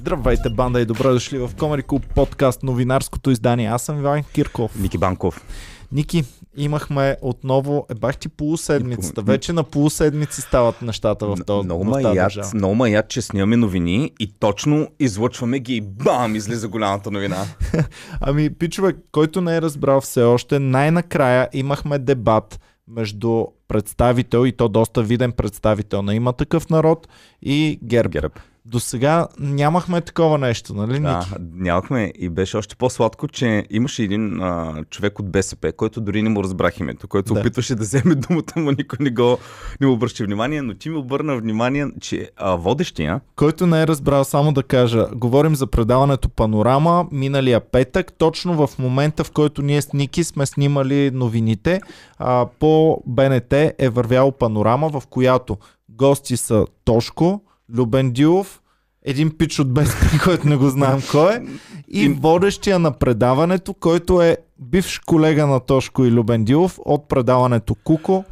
Здравейте, банда и добре дошли в Комари Клуб подкаст, новинарското издание. Аз съм Иван Кирков. Ники Банков. Ники, имахме отново, е бах ти полуседмицата. Вече на полуседмици стават нещата в този Много ма яд, държава. много ма яд, че снимаме новини и точно излъчваме ги и бам, излиза голямата новина. Ами, пичове, който не е разбрал все още, най-накрая имахме дебат между представител и то доста виден представител на има такъв народ и ГЕРБ. Герб. До сега нямахме такова нещо, нали, Да, Ники? нямахме и беше още по-сладко, че имаше един а, човек от БСП, който дори не му разбрах името, който Да. опитваше да вземе думата, но никой не го не му обръща внимание, но ти ми обърна внимание, че а, водещия, Който не е разбрал, само да кажа, говорим за предаването Панорама миналия петък, точно в момента, в който ние с Ники сме снимали новините, а, по БНТ е вървял Панорама, в която гости са Тошко, Любен Дилов, един пич от БСП, който не го знаем кой е, и водещия на предаването, който е бивш колега на Тошко и Любен Дилов от предаването Куко,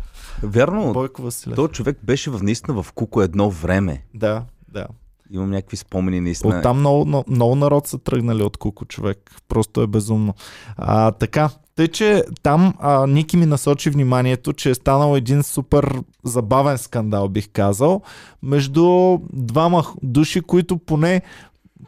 верно, Бойко Василев. този човек беше в, наистина в Куко едно време. Да, да. Имам някакви спомени наистина. Оттам много, много народ са тръгнали от Куко човек. Просто е безумно. А, така, тъй че там а, Ники ми насочи вниманието, че е станал един супер забавен скандал, бих казал, между двама души, които поне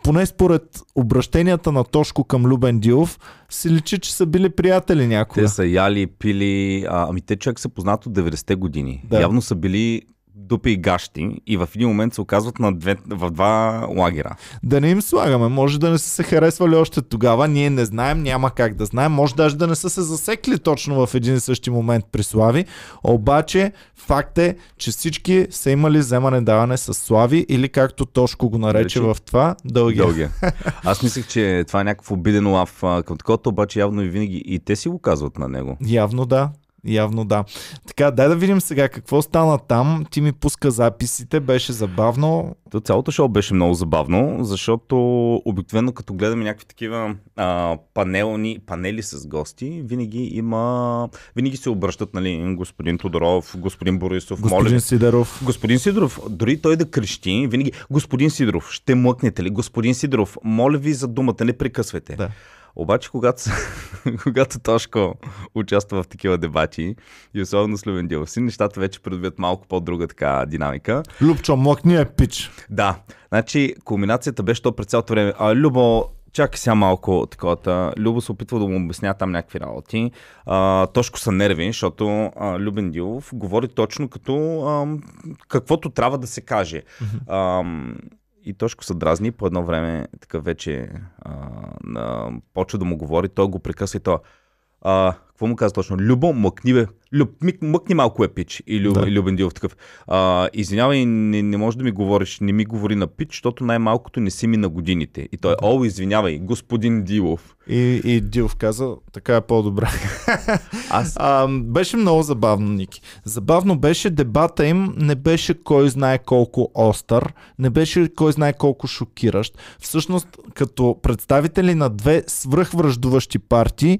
поне според обращенията на Тошко към Любен Дилов, се личи, че са били приятели някога. Те са яли, пили, а, ами те човек са познат от 90-те години. Да. Явно са били дупи и гащи и в един момент се оказват на две, в два лагера. Да не им слагаме. Може да не са се харесвали още тогава. Ние не знаем, няма как да знаем. Може даже да не са се засекли точно в един и същи момент при Слави. Обаче факт е, че всички са имали вземане-даване с Слави или както Тошко го нарече Нарече. в това, дългия. Дългия. Аз мислех, че това е някакво обиден лав към такова, обаче явно и винаги и те си го казват на него. Явно да. Явно да. Така, дай да видим сега какво стана там. Ти ми пуска записите, беше забавно. То цялото шоу беше много забавно, защото обикновено като гледаме някакви такива а, панелни, панели с гости, винаги има, винаги се обръщат, нали, господин Тодоров, господин Борисов, моля Господин Сидеров. Господин Сидоров, дори той да крещи, винаги, господин Сидоров, ще млъкнете ли? Господин Сидоров, моля ви за думата, не прекъсвайте. Да. Обаче, когато, когато Тошко участва в такива дебати, и особено с Любен си, нещата вече придобиват малко по-друга така динамика. Любчо, млъкни е пич. Да, значи кулминацията беше то през цялото време. А, Любо, чакай сега малко таковата. Любо се опитва да му обясня там някакви работи. А, Тошко са нерви, защото а, Любен Дилов говори точно като а, каквото трябва да се каже. А, и Тошко се дразни по едно време така вече а, а, почва да му говори, той го прекъсва и той а, какво му каза точно? Любо, мъкни бе. Люб, мъкни малко е пич. И, Люб, Да. и Любен Дилов такъв. А, извинявай, не, не може да ми говориш, не ми говори на пич, защото най-малкото не си ми на годините. И той, о, извинявай, господин Дилов. И, и Дилов каза, така е по-добре. Аз А, беше много забавно, Ники. Забавно беше дебата им, не беше кой знае колко остър, не беше кой знае колко шокиращ. Всъщност, като представители на две свръхвръждуващи партии,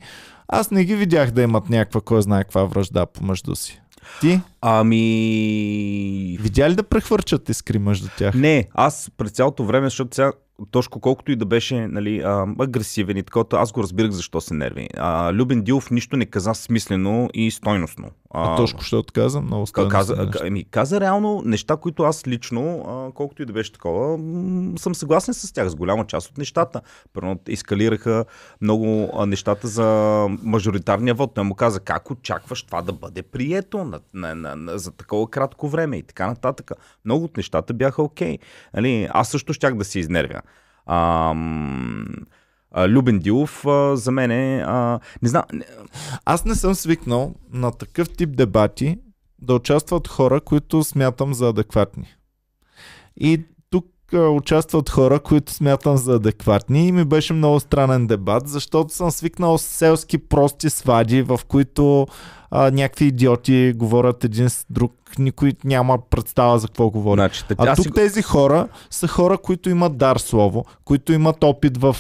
аз не ги видях да имат някаква кой знае каква връжда помежду си. Ти? Ами... Видя ли да прехвърчат искри между тях? Не, аз през цялото време, защото сега Тошко, колкото и да беше нали, а, агресивен и такова, аз го разбирах защо се нерви. А, Любен Дилов нищо не каза смислено и стойностно. А Тошко ще отказа? Много стойностни Каза, ка- ами, каза реално неща, които аз лично, а, колкото и да беше такова, м- съм съгласен с тях, с голяма част от нещата. Първо ескалираха много а, нещата за мажоритарния вод. Той му каза как очакваш това да бъде прието на, на, на, на, за такова кратко време и така нататък. Много от нещата бяха окей. Нали, аз също щях да се изнервя. Ам, Любен Дилов за мен е... А, не знам, Аз не съм свикнал на такъв тип дебати да участват хора, които смятам за адекватни. И тук а, участват хора, които смятам за адекватни и ми беше много странен дебат, защото съм свикнал с селски прости свади, в които а, някакви идиоти говорят един с друг, никой няма представа за какво говорят. значи, А си тук го- тези хора са хора, които имат дар слово, които имат опит в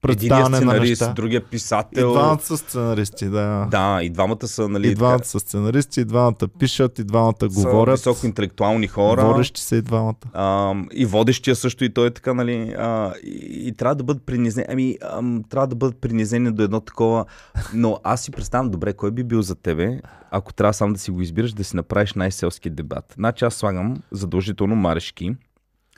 представяне на неща. другия И писател. двамата са сценаристи, да. Да, и двамата са, нали, И двамата са сценаристи, и двамата пишат, и двамата са говорят. високо интелектуални хора. Водещи са и двамата. А, и водещия също и той е така, нали, а, и, и трябва да бъдат принизени, ами, ам, трябва да бъдат принизени до едно такова, но аз си представям добре, кой би бил за тебе, ако трябва сам да си го избираш, да си направиш най-селски дебат. Значи аз слагам задължително Марешки,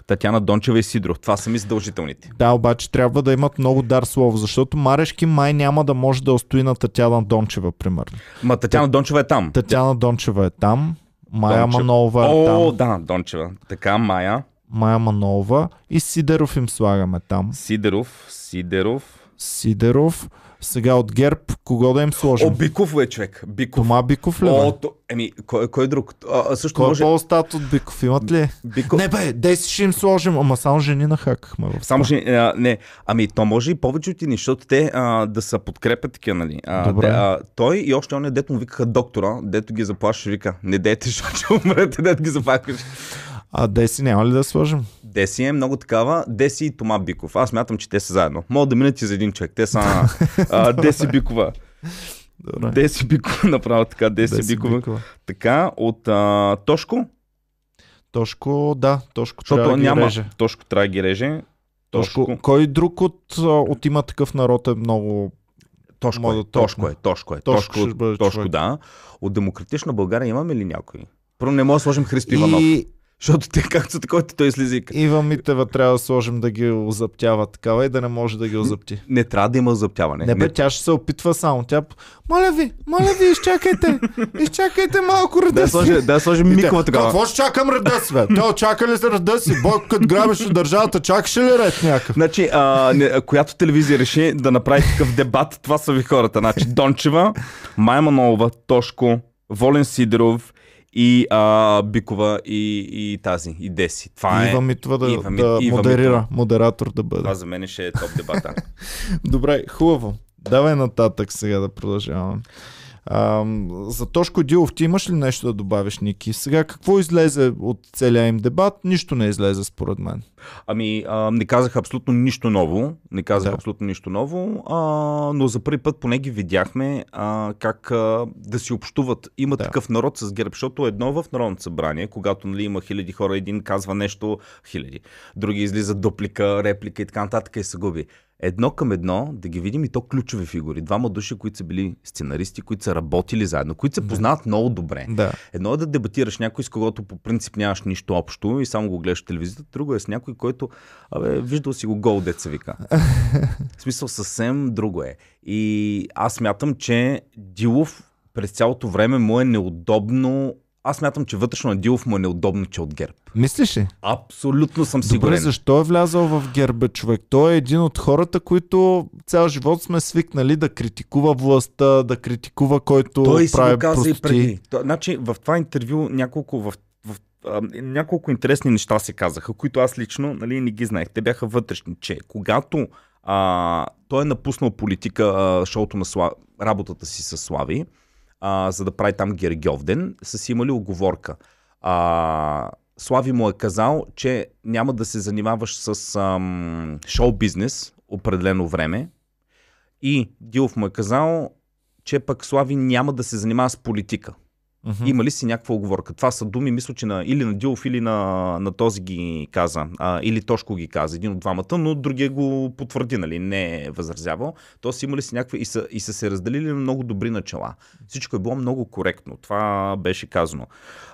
Татяна Дончева и Сидоров. Това са ми задължителните. Да, обаче трябва да имат много дар слово, защото Марешки май няма да може да устои на Татяна Дончева, примерно. Ма Татяна Дончева е там. Татяна Дончева е там, Майя Дончев- Манолова е О, там, да, Дончева. Така, Майя, Майя Манолова и Сидеров им слагаме там. Сидеров, Сидеров. Сидеров. Сега от ГЕРБ, кого да им сложим? О, Биков е човек. Биков. Тома Биков ли? бе? О, то... Еми, кой, кой друг? А, също Кой може... е по-остат от Биков? Имат ли? Биков... Не бе, деси ще им сложим, ама само жени нахакахме. Само ще, а, не, ами то може и повече от ни, защото те а, да са подкрепят такива, нали. А, Добре. Де, а, той и още он дето му викаха доктора, дето ги заплашва, вика, не дейте, защото ще умрете, дето ги заплашваш. А Деси няма ли да сложим? Деси е много такава, Деси и Тома Биков. Аз мятам, че те са заедно. Могат да минат и за един човек. Те са а, Деси Бикова. Добре. Деси Бикова, направо така, Деси, Деси Бикова. Бикова. Така, от а, Тошко, Тошко, да, Тошко трябва защото да ги няма. реже. Тошко трябва да ги реже. Тошко. Тошко. Кой друг от, от има такъв народ е много... Тошко, Мога е, Тошко е, Тошко е. Тошко Тошко, Тошко, човек. да. От Демократична България имаме ли някой? Първо не мога да сложим Христо Иванов, И защото те както са такова, той слиза и Ива Митева трябва да сложим да ги озаптява такава и да не може да ги озапти. Не трябва да има заптяване. Не бе, тя ще се опитва само. Тя... Моля ви, моля ви, изчакайте. Изчакайте малко реда Да си. сложи, да сложи Микова тогава. Какво ще чакам реда си, бе? Той чака ли се реда си? Бойко като грабеше държавата, чакаше ли ред някакъв? Значи, а, не, която телевизия реши да направи такъв дебат, това са ви хората. Значи, Дончева, Майя Манолова, Тошко, Волен Сидоров и а, Бикова и, и тази, и Деси. Това е... Ива Митва да, Ива да Ива модерира, Митва. модератор да бъде. Това за мен ще е топ дебата. Добре, хубаво. Давай нататък сега да продължаваме. А, за Тошко Дилов, ти имаш ли нещо да добавиш, Ники? Сега какво излезе от целия им дебат? Нищо не излезе според мен. Ами, а, не казах абсолютно нищо ново. Не казах Да. абсолютно нищо ново, а, но за първи път поне ги видяхме а, как а, да си общуват. Има Да. такъв народ с ГЕРБ, защото едно в Народното събрание, когато нали, има хиляди хора, един казва нещо, хиляди, други излизат дуплика, реплика и така нататък и се губи. Едно към едно да ги видим и то ключови фигури. Двама души, които са били сценаристи, които са работили заедно, които се Да. познават много добре. Да. Едно е да дебатираш някой, с когото по принцип нямаш нищо общо и само го гледаш в телевизията. Друго е с някой, който, абе, виждал си го гол, деца вика. в смисъл съвсем друго е. И аз мятам, че Дилов през цялото време му е неудобно. Аз мятам, че вътрешно на Дилов му е неудобно, че е от ГЕРБ. Мислиш ли? Абсолютно съм Добре, сигурен. защо е влязъл в герба човек? Той е един от хората, които цял живот сме свикнали да критикува властта, да критикува който Той си прави го каза и преди. То, значи, в това интервю няколко, в, в, а, няколко интересни неща се казаха, които аз лично нали, не ги знаех. Те бяха вътрешни, че когато а, той е напуснал политика, а, шоуто на Сла... работата си с Слави, а, за да прави там Гергьовден, са си имали оговорка. А, Слави му е казал, че няма да се занимаваш с ам, шоу-бизнес определено време. И Дилов му е казал, че пък Слави няма да се занимава с политика. Мгм. Има ли си някаква оговорка? Това са думи, мисля, че на, или на Дилов, или на, на този ги каза, а, или Тошко ги каза, един от двамата, но другия го потвърди, нали, не е възразявал. Тоест има ли си някаква и са, и са се разделили на много добри начала. Всичко е било много коректно. Това беше казано.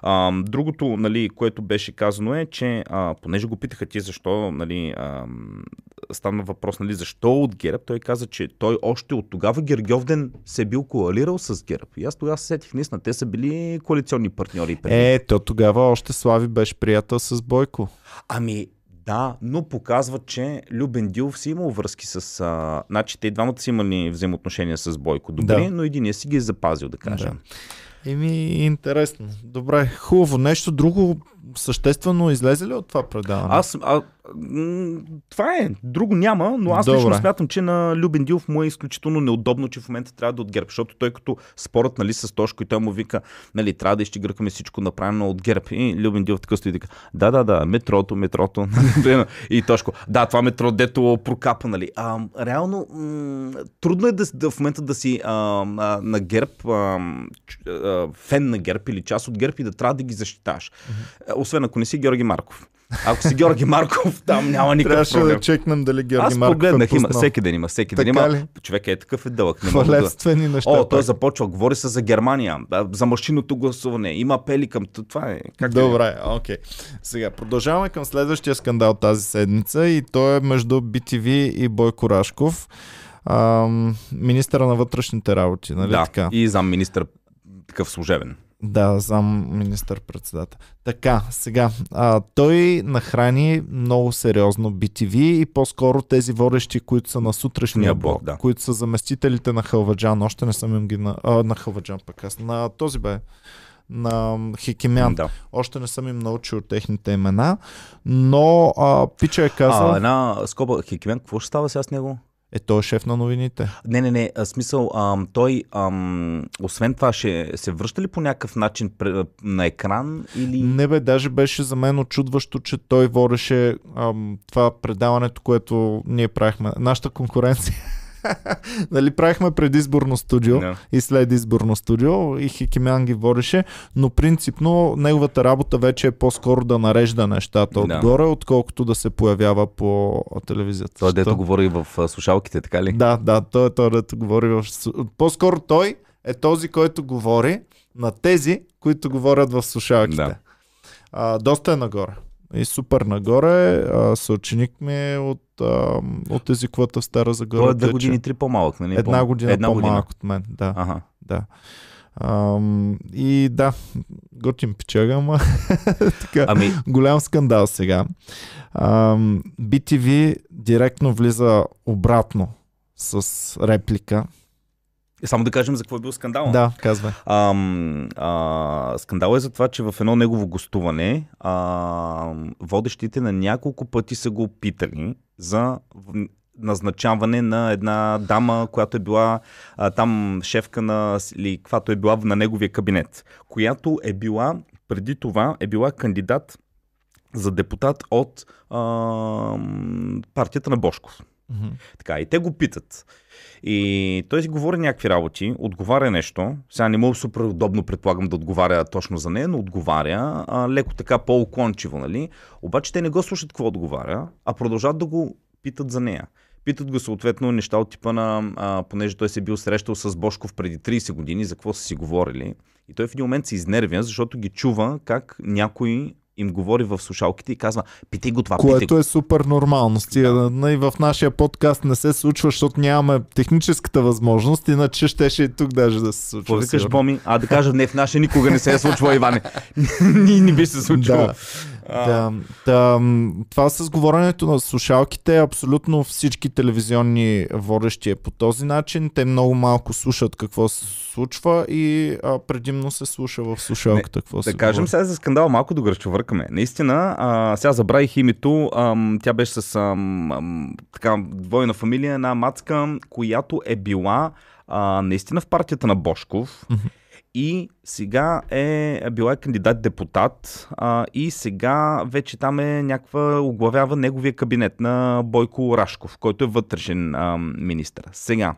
А, другото, нали, което беше казано е, че а, понеже го питаха ти защо, нали, а, стана въпрос, нали, защо от ГЕРБ, той каза, че той още от тогава Гергьовден се е бил коалирал с ГЕРБ. И аз тогава се сетих, наистина, те са били коалиционни партньори преди. Е, то тогава още Слави беше приятел с Бойко. Ами, да, но показва, че Любен Дилов си имал връзки с... А... Значи, те двамата си имали взаимоотношения с Бойко. Добре, Да. но един си ги е запазил, да кажем. Еми, интересно. Добре, хубаво. Нещо друго съществено излезе ли от това предаване? Аз, а, това е. Друго няма, но аз лично Добре. смятам, че на Любен Дилов му е изключително неудобно, че в момента трябва да е от ГЕРБ, защото той като спорът нали, с Тошко и той му вика, нали, трябва да изчигъркаме всичко направено от ГЕРБ. И Любен Дилов така стои и така, да, да, да, метрото, метрото. Примерно. и Тошко, да, това метро, дето прокапа, нали. А, реално, м- трудно е да, да, в момента да си а, а, на ГЕРБ, а, а, фен на ГЕРБ или част от ГЕРБ и да трябва да ги защитаваш. А, Освен ако не си Георги Марков. Ако си Георги Марков, там няма никакъв Трябваше проблем. да чекнем дали Георги Аз Марков погледнах, е има, всеки ден има, всеки ден Така има. ли? Човек е такъв е дълъг. Мога да... Хвалебствени неща. О, той започва, говори се за Германия, за машинното гласуване, има апели към... Това е... Как е? Добре, окей. Сега, продължаваме към следващия скандал тази седмица и той е между BTV и Бойко Рашков, ам, министъра на вътрешните работи, нали да, така? и зам министър такъв служебен. Да, зам министър-председател. Така, сега, а, той нахрани много сериозно BTV и по-скоро тези водещи, които са на сутрешния Ния блок, блок, да. които са заместителите на Халваджан, още не съм им ги на, а, на Халваджан пък аз, на този бе, на Хикимян. Да. Още не съм им научил техните имена, но а, Пича е казал, А, една скоба, Хикимен, какво ще става сега с него? Е той е шеф на новините. Не, не, не, а, смисъл, ам, той, ам, освен това, ще се връща ли по някакъв начин на екран или... Не бе, даже беше за мен очудващо, че той водеше ам, това предаването, което ние правихме. Нашата конкуренция. нали, правихме предизборно студио Да. и след изборно студио и Хикимян ги водеше, но принципно неговата работа вече е по-скоро да нарежда нещата Да. отгоре, отколкото да се появява по телевизията. Той, дето говори в слушалките, така ли? Да, да, той е той, дето говори в... По-скоро той е този, който говори на тези, които говорят в слушалките. Да. А, доста е нагоре. И супер нагоре. А, съученик ми е от, а, от езиковата в Стара Загора. Той е две години, три по-малък, нали? Една година Една по-малък година. от мен. Да, Ага. да. Ам, и да, готин печага, ама така. Ами, Голям скандал сега. Ам, BTV директно влиза обратно с реплика. Само да кажем за какво е бил скандал. Да, казвай. Ам, а, скандал е за това, че в едно негово гостуване а, водещите на няколко пъти са го питали за назначаване на една дама, която е била а, там шефка на, или каквато е била на неговия кабинет, която е била, преди това е била кандидат за депутат от а, партията на Бошков. Мгм. Така, и те го питат. И той си говори някакви работи, отговаря нещо. Сега не мога супер удобно, предполагам, да отговаря точно за нея, но отговаря а, леко така по-уклончиво, нали? Обаче те не го слушат какво отговаря, а продължават да го питат за нея. Питат го съответно неща от типа на, а, понеже той се бил срещал с Бошков преди 30 години, за какво са си говорили. И той в един момент се изнервя, защото ги чува как някой им говори в слушалките и казва, питай го това, питай Което го. е супер нормално. Да. И в нашия подкаст не се случва, защото нямаме техническата възможност, иначе щеше и тук даже да се случва. Какво викаш. Боми? А да кажа, не, в нашия никога не се е случвало, Иване. Ни не би се случило. Да. Да, да, това с говоренето на слушалките, абсолютно всички телевизионни водещи е по този начин. Те много малко слушат какво се случва и а, предимно се слуша в слушалката какво се Да кажем говори. сега за скандала малко да гръщувъркаме. Наистина, а, сега забравих името, ам, тя беше с ам, ам, така двойна фамилия, една мацка, която е била а, наистина в партията на Бошков. Мгм. И сега е била е кандидат депутат а, и сега вече там е някаква оглавява неговия кабинет на Бойко Рашков, който е вътрешен а, министр. Сега,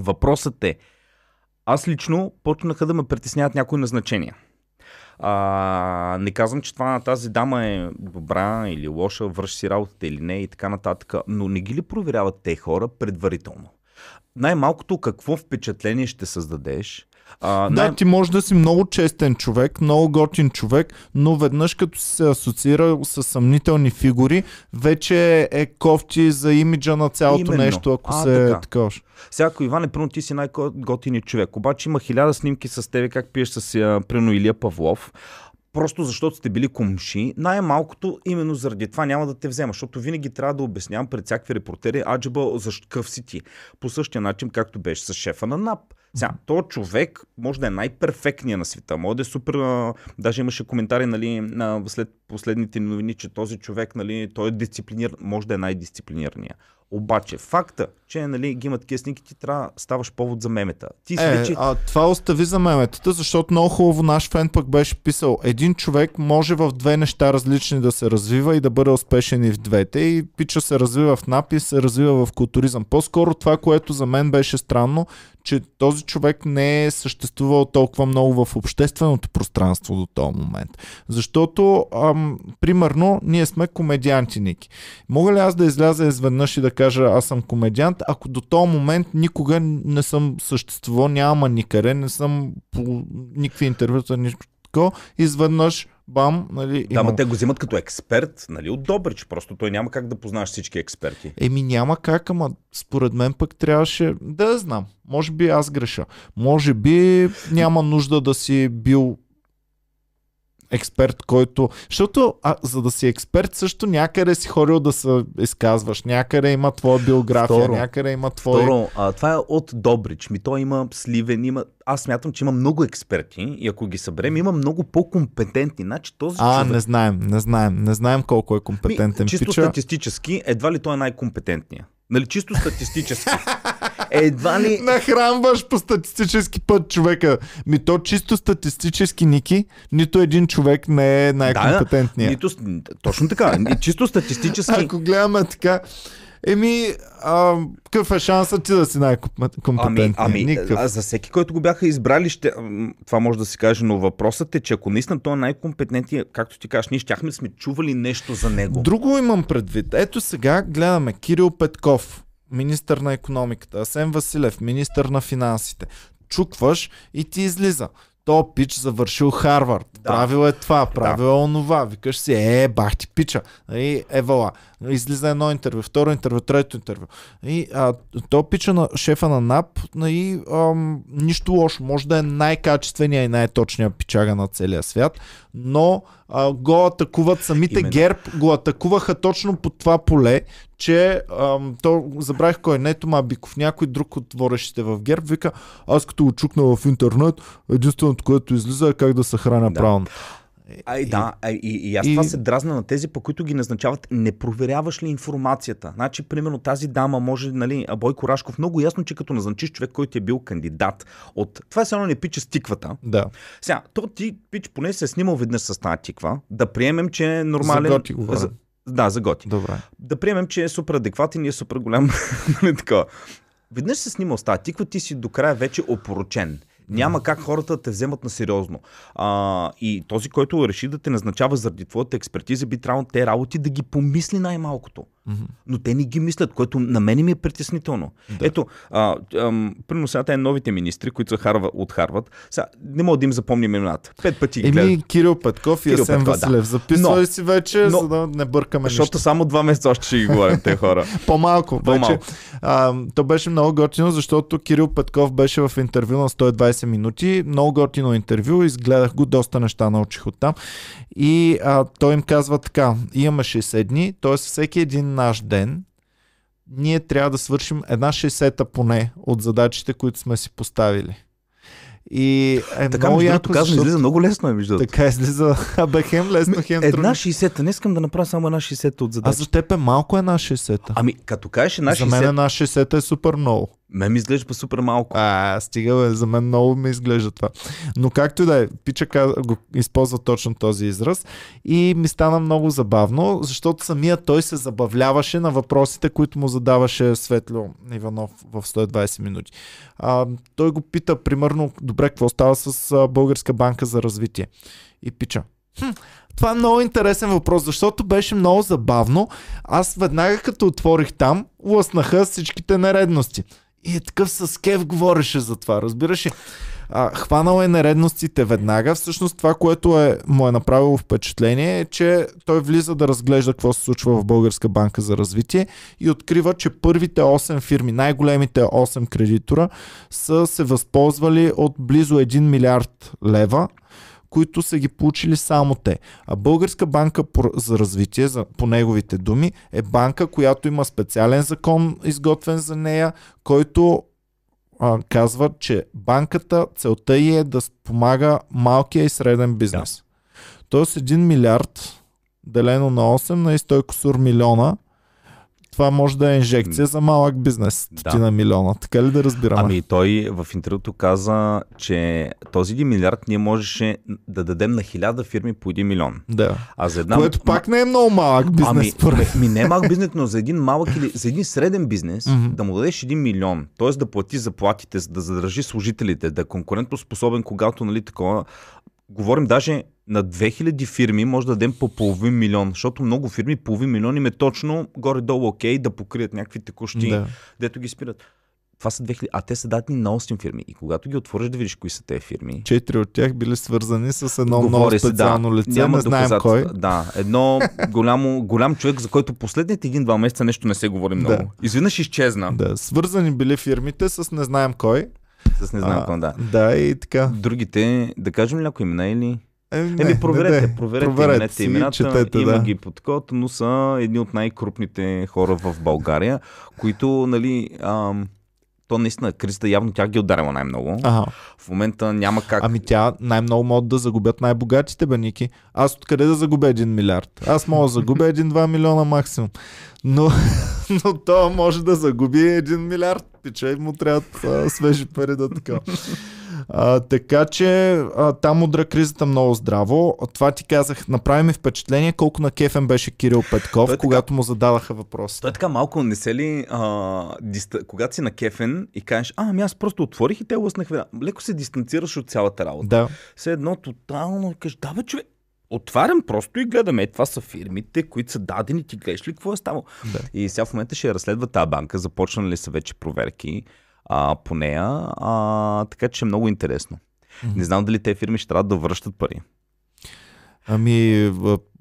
въпросът е, аз лично почнаха да ме притесняват някои назначения. А, не казвам, че това на тази дама е добра или лоша, върши си работата или не и така нататък, но не ги ли проверяват те хора предварително? Най-малкото какво впечатление ще създадеш? А, Да, ти може да си много честен човек, много готин човек, но веднъж като се асоциира с съмнителни фигури, вече е кофти за имиджа на цялото Именно. нещо, ако А, се така. таковаш. Сега, ако Иван е пръвно, ти си най-готиният човек. Обаче има хиляда снимки с тебе, как пиеш с а, пръвно Илия Павлов. Просто защото сте били комши, най-малкото именно заради това няма да те взема, защото винаги трябва да обяснявам пред всякакви репортери, аджаба, защо къв си ти. По същия начин, както беше с шефа на НАП. Сега, този човек може да е най-перфектният на света, може да е супер, а, даже имаше коментари, нали, на, след последните новини, че този човек, нали, той е дисциплиниран, може да е най-дисциплинирания. Обаче, факта, че нали, ги имат такива снимки, ти трябва ставаш повод за мемета. Ти си Е, вече... а това остави за меметата, защото много хубаво наш фен пък беше писал, един човек може в две неща различни да се развива и да бъде успешен и в двете. И пича се развива в напис, се развива в културизъм. По-скоро това, което за мен беше странно, че този човек не е съществувал толкова много в общественото пространство до този момент. Защото, ам, примерно, ние сме комедианти, Ники. Мога ли аз да изляза изведнъж и да кажа аз съм комедиант, ако до този момент никога не съм съществувал, няма никъде, не съм по никакви интервюта, нищо такова, изведнъж бам, нали, Да, ма те го взимат като експерт, нали, от Добрич. Просто той няма как да познаваш всички експерти. Еми няма как, ама според мен пък трябваше да знам. Може би аз греша. Може би няма нужда да си бил експерт, който... Защото а, за да си експерт също някъде си ходил да се изказваш. Някъде има твоя биография, Второ. някъде има твой... Второ, а, това е от Добрич. Ми той има Сливен, има... Аз смятам, че има много експерти и ако ги съберем, има много по-компетентни. Значи този А, човек... не знаем, не знаем. Не знаем колко е компетентен Ми, чисто пича. статистически, едва ли той е най-компетентният. Нали, чисто статистически. едва ли... Нахранваш по статистически път човека. Ми то чисто статистически, Ники, нито един човек не е най-компетентният. Нито, с- точно така. Чисто статистически. Ако гледаме така, еми, а, какъв е шансът ти да си Ами, най-компетентният? ами Никакъв. а за всеки, който го бяха избрали, ще, това може да се каже, но въпросът е, че ако наистина той е най-компетентният, както ти кажеш, ние щяхме да сме чували нещо за него. Друго имам предвид. Ето сега гледаме Кирил Петков, министър на економиката, Асен Василев, министър на финансите. Чукваш и ти излиза. То пич завършил Харвард. Да. Правил е това, правил е онова. Викаш си, е, бах ти пича. И евала. Излиза едно интервю, второ интервю, трето интервю. И а, то пича на шефа на НАП и ам, нищо лошо. Може да е най-качествения и най-точния пичага на целия свят, но а, го атакуват самите Именно. ГЕРБ, го атакуваха точно по това поле, че ам, то забравих кой е, не Тома Биков, някой друг от водещите в ГЕРБ вика, аз като го чукна в интернет, единственото, което излиза е как да се храня Да. правилно. Ай, да, и, и аз и- това се дразна на тези, по които ги назначават. Не проверяваш ли информацията? Значи, примерно, тази дама може, нали, а Бойко Рашков, много ясно, че като назначиш човек, който е бил кандидат от... Това е едно не пича с тиквата. Да. Сега, то ти, пич, поне се е снимал веднъж с тази тиква, да приемем, че е нормален... За. За- Да, за Готи. Добре. Да приемем, че е супер адекватен и е супер голям. нали. Веднъж се снимал с тази тиква, ти си до края вече опорочен. Няма как хората да те вземат на сериозно. А, и този, който реши да те назначава заради твоята експертиза, би трябвало те работи да ги помисли най-малкото. Но те не ги мислят, което на мен ми е притеснително. Да. Ето, а, ам, примерно сега те новите министри, които са Харва, от Харвард, сега не мога да им запомним имената. Пет пъти ги. Еми, Кирил Петков и Кирил Асен Петков, да. Василев. Записвай Но- си вече, но- за да не бъркаме Защото нищо. само два месеца още ще ги говорим те хора. По-малко. По-малко. Вече, а, то беше много готино, защото Кирил Петков беше в интервю на 120 минути. Много готино интервю. Изгледах го, доста неща научих оттам. И а, той им казва така. Имаме 60 дни, т.е. всеки един наш ден ние трябва да свършим една 60-та поне от задачите, които сме си поставили. И е Така, много яко, казвам, защото излиза много лесно, е, между така излиза. Абе, хем лесно, хем Една трудно. 60-та, не искам да направя само една 60-та от А задача. за теб е малко една 60-та. Ами, като кажеш една За мен 60-та, една 60-та е супер много. Мен ми изглежда супер малко. А, стига, бе, за мен много ми изглежда това. Но както и да е, Пича го използва точно този израз и ми стана много забавно, защото самия той се забавляваше на въпросите, които му задаваше Светло Иванов в 120 минути. А, той го пита, примерно, добре, какво става с Българска банка за развитие? И Пича, хм, това е много интересен въпрос, защото беше много забавно. Аз веднага като отворих там, лъснаха всичките нередности. И е такъв с кев говореше за това, разбираш ли? А, хванал е нередностите веднага. Всъщност това, което е, му е направило впечатление е, че той влиза да разглежда какво се случва в Българска банка за развитие и открива, че първите 8 фирми, най-големите 8 кредитора, са се възползвали от близо 1 милиард лева, които са ги получили само те. А Българска банка за развитие, за, по неговите думи, е банка, която има специален закон изготвен за нея, който а, казва, че банката, целта й е да помага малкия и среден бизнес. Тоест 1 милиард делено на 8 на 100 кусур милиона това може да е инжекция за малък бизнес. Да. Стотина милиона. Така ли да разбираме? Ами той в интервюто каза, че този 1 милиард ние можеше да дадем на 1000 фирми по 1 милион. да. А за една... Което пак не е много малък бизнес. Ами, според ми, не е малък бизнес, но за един малък или за един среден бизнес Мгм. да му дадеш 1 милион, т.е. да плати заплатите, за да задържи служителите, да е конкурентоспособен, когато нали такова. Говорим даже на 2000 фирми може да дадем по половин милион, защото много фирми половин милион им е точно горе-долу окей да покрият някакви текущи, Да. дето ги спират. Това са 2000, а те са дадени на 8 фирми. И когато ги отвориш да видиш кои са тези фирми, Четири от тях били свързани с едно много Говори се, специално да. лице. Няма не знаем кой. Да, едно голямо, голям човек, за който последните един-два месеца нещо не се говори много. Да. Изведнъж изчезна. Да, свързани били фирмите с не знаем кой. С не знам какво, да. Да, и така. Другите, да кажем ли някои имена или? Е, не, Еми, проверете, не, не. проверете, Проверете именете, си, имената, четете, има да. ги под код, но са едни от най-крупните хора в България, които, нали, ам, то наистина кризата явно тях ги е ударила най-много. Ага. В момента няма как. Ами тя най-много могат да загубят най-богатите, бе, Ники. Аз откъде да загубя един милиард? Аз мога да загубя един-два милиона максимум. Но, но то може да загуби един милиард. Пича му трябват а, свежи пари да така. А, така че а, там удра кризата много здраво. Това ти казах, направи ми впечатление колко на кефен беше Кирил Петков, така. когато му зададаха въпроси. Той е така малко не се ли, а, диста... когато си на кефен и кажеш, а, ами аз просто отворих и те лъснах веднага. Леко се дистанцираш от цялата работа. Да, Все едно тотално кажеш, да бе, човек, отварям просто и гледаме. Е, това са фирмите, които са дадени. Ти гледаш ли какво е ставало? да. И сега в момента ще разследва тази банка. Започнали са вече проверки а, по нея. А, така че е много интересно. Не знам дали те фирми ще трябва да връщат пари. Ами,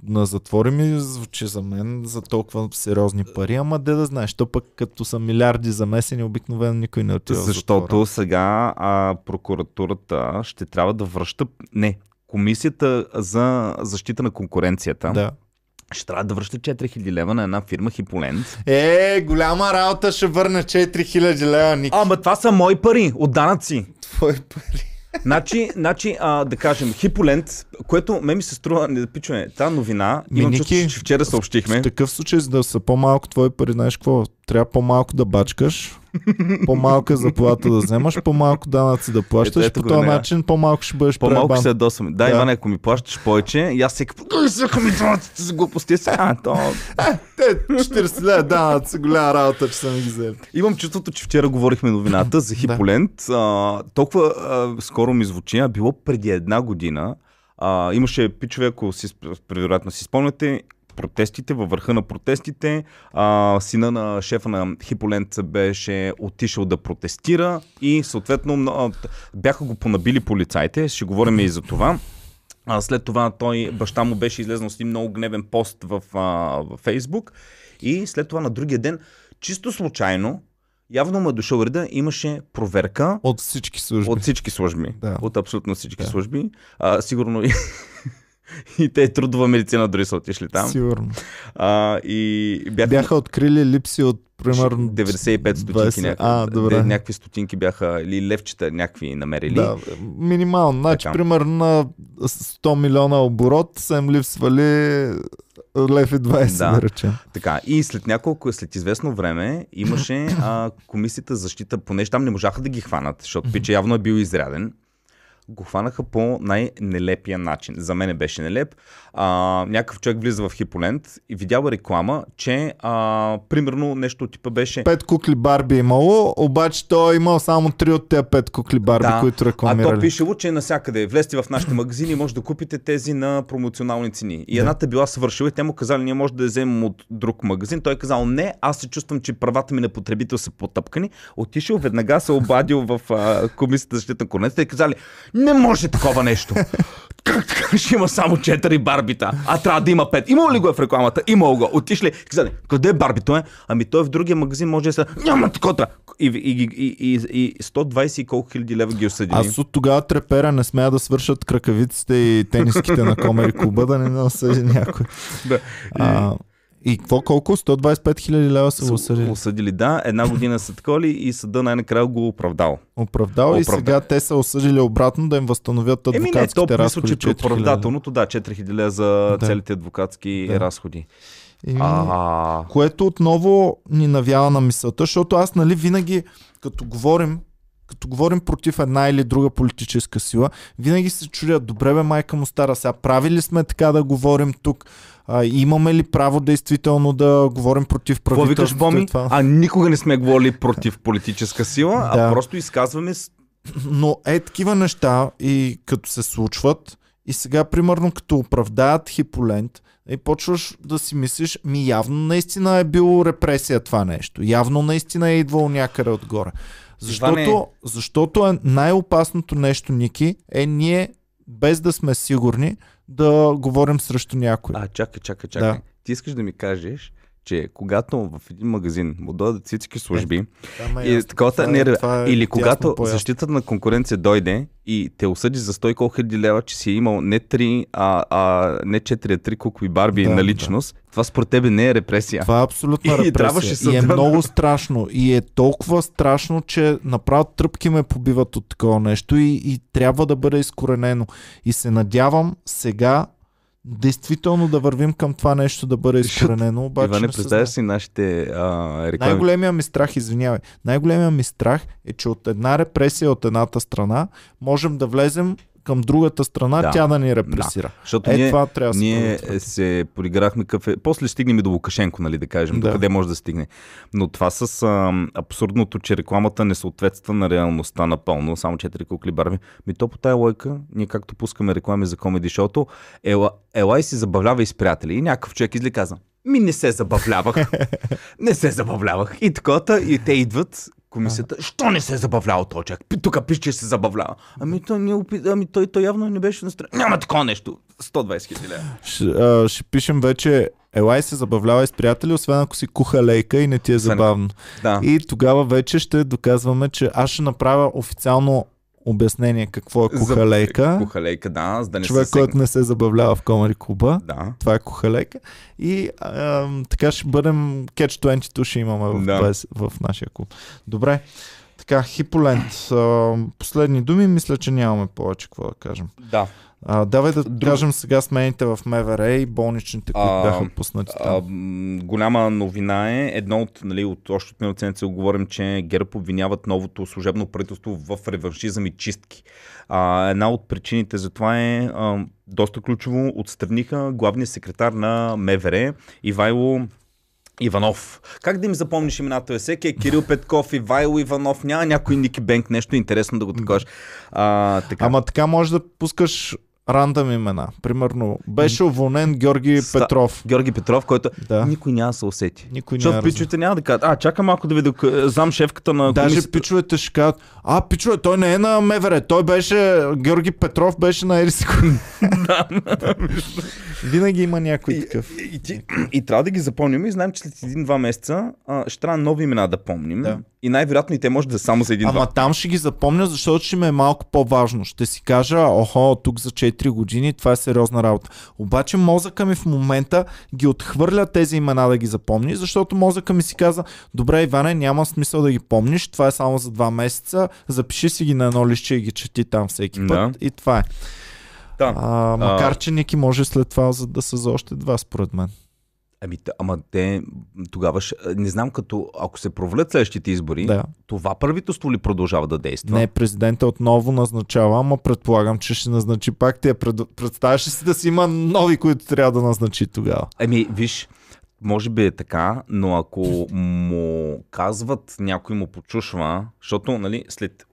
на затвори ми звучи за мен за толкова сериозни пари, ама де да знаеш, то пък като са милиарди замесени, обикновено никой не отива Защото сега а, прокуратурата ще трябва да връща. Не, Комисията за защита на конкуренцията Да. Ще трябва да връща 4000 лева на една фирма Хиполент. Е, голяма работа ще върне 4000 лева, Ники. Ама това са мои пари от данъци. Твои пари. Значи, значи а, да кажем, Хиполент, което ме ми се струва, не да пичаме, тази новина, Ми, имам Ники, чувство, че вчера В съобщихме. такъв случай, за да са по-малко твои пари, знаеш какво? Трябва по-малко да бачкаш, по-малка заплата да вземаш, по-малко данъци да плащаш. Ето, по този начин по-малко ще бъдеш По-малко пребан. се ядосваме. Да, Да. Иван, ако ми плащаш повече, и аз всеки път, «Ой, сега ми данъците за глупости. Сега, то... Те, 40 лева данъци, голяма работа, че са ми ги взели. Имам чувството, че вчера говорихме новината за Хиполент. А, толкова а, скоро ми звучи, а било преди една година. А, имаше пичове, ако си, вероятно си спомняте, протестите, във върха на протестите. А, сина на шефа на Хиполент беше отишъл да протестира и съответно бяха го понабили полицайите. Ще говорим и за това. А, след това той, баща му беше излезнал с един много гневен пост в, а, в Фейсбук и след това на другия ден, чисто случайно, явно му е дошъл реда, имаше проверка От всички служби. от всички служби. Да. От абсолютно всички Да. служби. А, сигурно и, и те трудова медицина дори са отишли там. Сигурно. А, и бяха, Бяха открили липси от примерно 95 стотинки. 20. Някакви, А, добре. някакви стотинки бяха, или левчета някакви намерили. Да, минимално. Значи, примерно на 100 милиона оборот са им липсвали лев и 20, да, Да. речем. Така, и след няколко, след известно време имаше а, комисията за защита, понеже там не можаха да ги хванат, защото пича явно е бил изряден. Го хванаха по най-нелепия начин. За мен беше нелеп. А, някакъв човек влиза в Хиполент и видява реклама, че а, примерно нещо типа беше Пет кукли Барби имало, обаче той е имал само три от тези пет кукли Барби, Да, които А рекламирали. то пишело, че навсякъде влезте в нашите магазини и може да купите тези на промоционални цени. И Да. едната била свършила и те му казали, ние може да я вземем от друг магазин. Той е казал, не, аз се чувствам, че правата ми на потребител са потъпкани. Отишъл, веднага се обадил в а, комисията за защита на конкуренцията и казали, не може такова нещо. Как така ще има само 4 барбита, а трябва да има 5? Имало ли го е в рекламата? Имало го. Отишли, казали, къде е барбито е? Ами той в другия магазин може да са, няма такова. И, и, и, и, и, и 120 и колко хиляди лева ги осъдили. Аз от тогава трепера не смея да свършат кракавиците и тениските на Комери Куба, да не насъди някой. Да. А, И какво колко? 125 хиляди лева са осъдили. осъдили, да. Една година са таколи и съда най-накрая го оправдал. Оправдал и Оправдал. сега те са осъдили обратно да им възстановят Еми не, то адвокатските мисля, разходи. че при 4000. оправдателното, да, 4000 лева за Да. целите адвокатски Да. разходи. А, Което отново ни навява на мисълта, защото аз нали винаги, като говорим, като говорим против една или друга политическа сила, винаги се чудя, добре бе майка му стара, сега прави ли сме така да говорим тук? А, имаме ли право действително да говорим против викаш, правителството? Боми? това? А никога не сме говорили против политическа сила, Да. а просто изказваме. Но е такива неща и като се случват и сега примерно като оправдаят Хиполент и почваш да си мислиш, ми явно наистина е било репресия това нещо. Явно наистина е идвало някъде отгоре. Защото, Иване- защото е най-опасното нещо, Ники, е ние без да сме сигурни да говорим срещу някой. А, чакай, чакай, чакай. Да. Ти искаш да ми кажеш, че когато в един магазин му дойдат всички служби Там е и ясно. такова, Това е- не, това е или ясно когато по-ясно. защитата на конкуренция дойде и те осъди за 100 и колко хиляди лева, че си е имал не 3, а, а не 4, а 3 кукви барби Да, на личност, това според тебе не е репресия. Това е абсолютна И репресия. И е съда да- много страшно. И е толкова страшно, че направо тръпки ме побиват от такова нещо и, и трябва да бъде изкоренено. И се надявам сега действително да вървим към това нещо да бъде изкоренено. Обаче Иване, представяш си нашите а, реклами. Най-големия ми страх, извинявай, най-големия ми страх е, че от една репресия от едната страна можем да влезем към другата страна, Да. тя да ни репресира. Защото Е, ние, това трябва да се ние предотврати. се подиграхме кафе. После стигнем и до Лукашенко, нали, да кажем, Да. къде може да стигне. Но това с а, абсурдното, че рекламата не съответства на реалността напълно, само четири кукли барби. Ми то по тая лойка, ние както пускаме реклами за комеди шоуто, ела, ела и си забавлява и с приятели. И някакъв човек изли каза, ми не се забавлявах. не се забавлявах. И такова, и те идват, комисията, що не се е забавлява този човек? Тук пише, че се забавлява. Ами той, не, опи- ами той, той явно не беше настроен. Няма такова нещо. 120 хиляди. Ще, а, ще пишем вече Елай се забавлява с приятели, освен ако си куха лейка и не ти е забавно. Да. И тогава вече ще доказваме, че аз ще направя официално обяснение какво е кухалейка. Кухалейка, да, за да не Човек, се който не се забавлява в Комари клуба. Да. Това е кухалейка. И а, така ще бъдем Catch 22 ще имаме в, Да. да. в нашия клуб. Добре. Така, Хиполент. А, последни думи, мисля, че нямаме повече какво да кажем. Да. А, давай да Друг- кажем сега смените в МВР и болничните, които А, бяха пуснати А, там. м, голяма новина е, едно от, нали, от още от миналата седмица говорим, че ГЕРБ обвиняват новото служебно правителство в реваншизъм и чистки. А, една от причините за това е а, доста ключово, отстраниха главния секретар на МВР Ивайло Иванов. Как да им запомниш имената? Бе? Всеки е Кирил Петков, Ивайло Иванов, няма някой Ники Бенк, нещо интересно да го такаш. А, така. Ама така може да пускаш рандъм имена. Примерно, беше уволнен Георги Ста- Петров. Георги Петров, който Да. никой няма да се усети. Никой Защото да пичовете няма да кажат, а, чакай малко да видя, знам шефката на Даже комисията. пичовете ще кажат, а, пичове, той не е на МВР, той беше, Георги Петров беше на Ериско. Винаги има някой такъв. И, ти, и трябва да ги запомним и знаем, че след един-два месеца а, ще трябва нови имена да помним. Да. И най-вероятно и те може да са само за един-два. Ама там ще ги запомня, защото ще ми е малко по-важно. Ще си кажа, охо, тук за 4 години, това е сериозна работа. Обаче мозъка ми в момента ги отхвърля тези имена да ги запомни, защото мозъка ми си каза, добре, Иване, няма смисъл да ги помниш, това е само за 2 месеца, запиши си ги на едно лище и ги чети там всеки път. Да. И това е. Да. А, макар, че Ники може след това за да са за още два, според мен. Ами, ама те тогава ще, не знам като, ако се провалят следващите избори, Да. това правителство ли продължава да действа? Не, президента отново назначава, ама предполагам, че ще назначи пак тия. Пред... Представяш си да си има нови, които трябва да назначи тогава? Ами, виж, може би е така, но ако му казват, някой му почушва, защото, нали, след,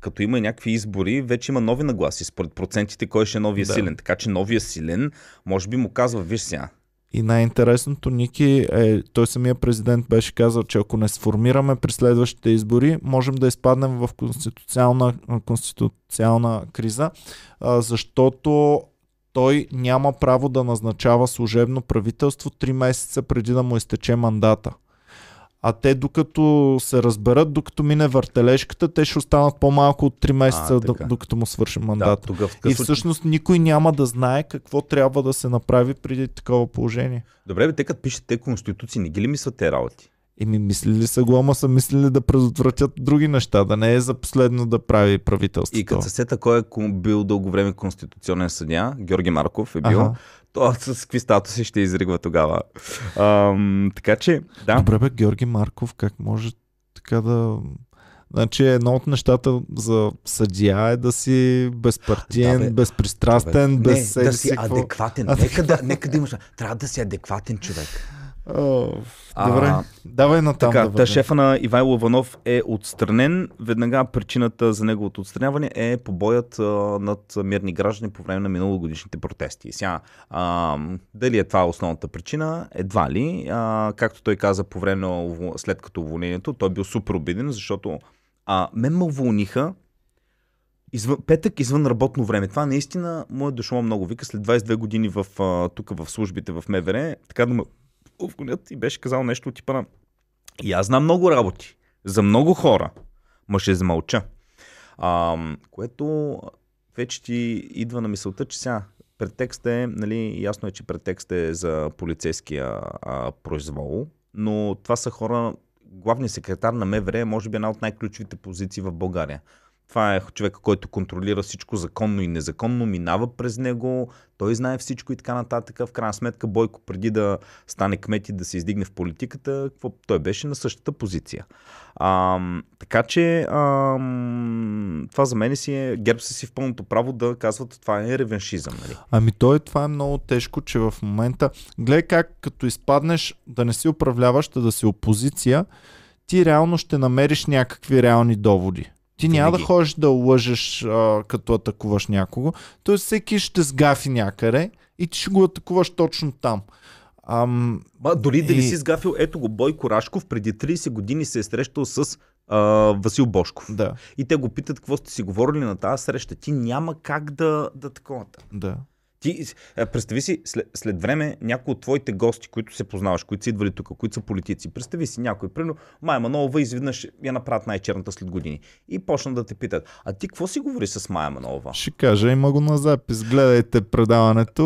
като има някакви избори, вече има нови нагласи, според процентите, кой ще е новия Да. силен. Така че новия силен, може би му казва, виж сега, И най-интересното, Ники, е, той самия президент беше казал, че ако не сформираме при следващите избори, можем да изпаднем в конституционна, конституционна криза, а, защото той няма право да назначава служебно правителство 3 месеца преди да му изтече мандата. А те докато се разберат, докато мине въртележката, те ще останат по-малко от 3 месеца, А, така. докато му свърши Да, мандата. тогава в и всъщност никой няма да знае какво трябва да се направи преди такова положение. Добре, бе, те като пишат те конституции, не ги ли мислят те работи? Еми, мислили са го, ама са мислили да предотвратят други неща, да не е за последно да прави правителството. И като се сета кой е бил дълго време конституционен съдия, Георги Марков е бил, Аха. То с какви статуси ще изригва тогава. Ам, така че, да. Добре бе, Георги Марков, как може така да... Значи едно от нещата за съдия е да си безпартиен, Да, бе. безпристрастен, не, без да седи си адекватен. Адекватен. Нека, да, нека да имаш. Трябва да си адекватен човек. О, А, Добре, давай натам Така, да та шефа на Ивайло Иванов е отстранен. Веднага причината за неговото отстраняване е побоят а, над мирни граждани по време на миналогодишните протести. Сега, а, дали е това основната причина? Едва ли. А, както той каза по време на, след като уволнението, той е бил супер обиден, защото а, мен ме уволниха Извън, петък извън работно време. Това наистина му е дошло много. Вика след 22 години в, а, тук в службите в МВР, така да ме уволнят и беше казал нещо от типа на и аз знам много работи за много хора, ма ще замълча. А, което вече ти идва на мисълта, че сега претекст е, нали, ясно е, че претекст е за полицейския а, произвол, но това са хора, главният секретар на МВР е може би една от най-ключовите позиции в България. Това е човека, който контролира всичко законно и незаконно, минава през него, той знае всичко и така нататък. В крайна сметка Бойко преди да стане кмет и да се издигне в политиката, той беше на същата позиция. А, така че ам, това за мен си е, ГЕРБ са си в пълното право да казват това е ревеншизъм. Нали? Ами той това е много тежко, че в момента... Гледай как като изпаднеш да не си управляваща, да си опозиция, ти реално ще намериш някакви реални доводи. Ти няма да ходиш да лъжеш а, като атакуваш някого. Тоест всеки ще сгафи някъде и ти ще го атакуваш точно там. Ам, Ма, дори дали И- си сгафил, ето го Бойко Рашков преди 30 години се е срещал с а, Васил Бошков. да, И те го питат какво сте си говорили на тази среща. Ти няма как да, да такова. да. Ти, представи си, след, след време някои от твоите гости, които се познаваш, които са идвали тук, които са политици, представи си някой, примерно Майя Манолова изведнъж я направят най-черната след години. И почна да те питат, а ти какво си говори с Майя Манолова? Ще кажа, има го на запис. Гледайте предаването.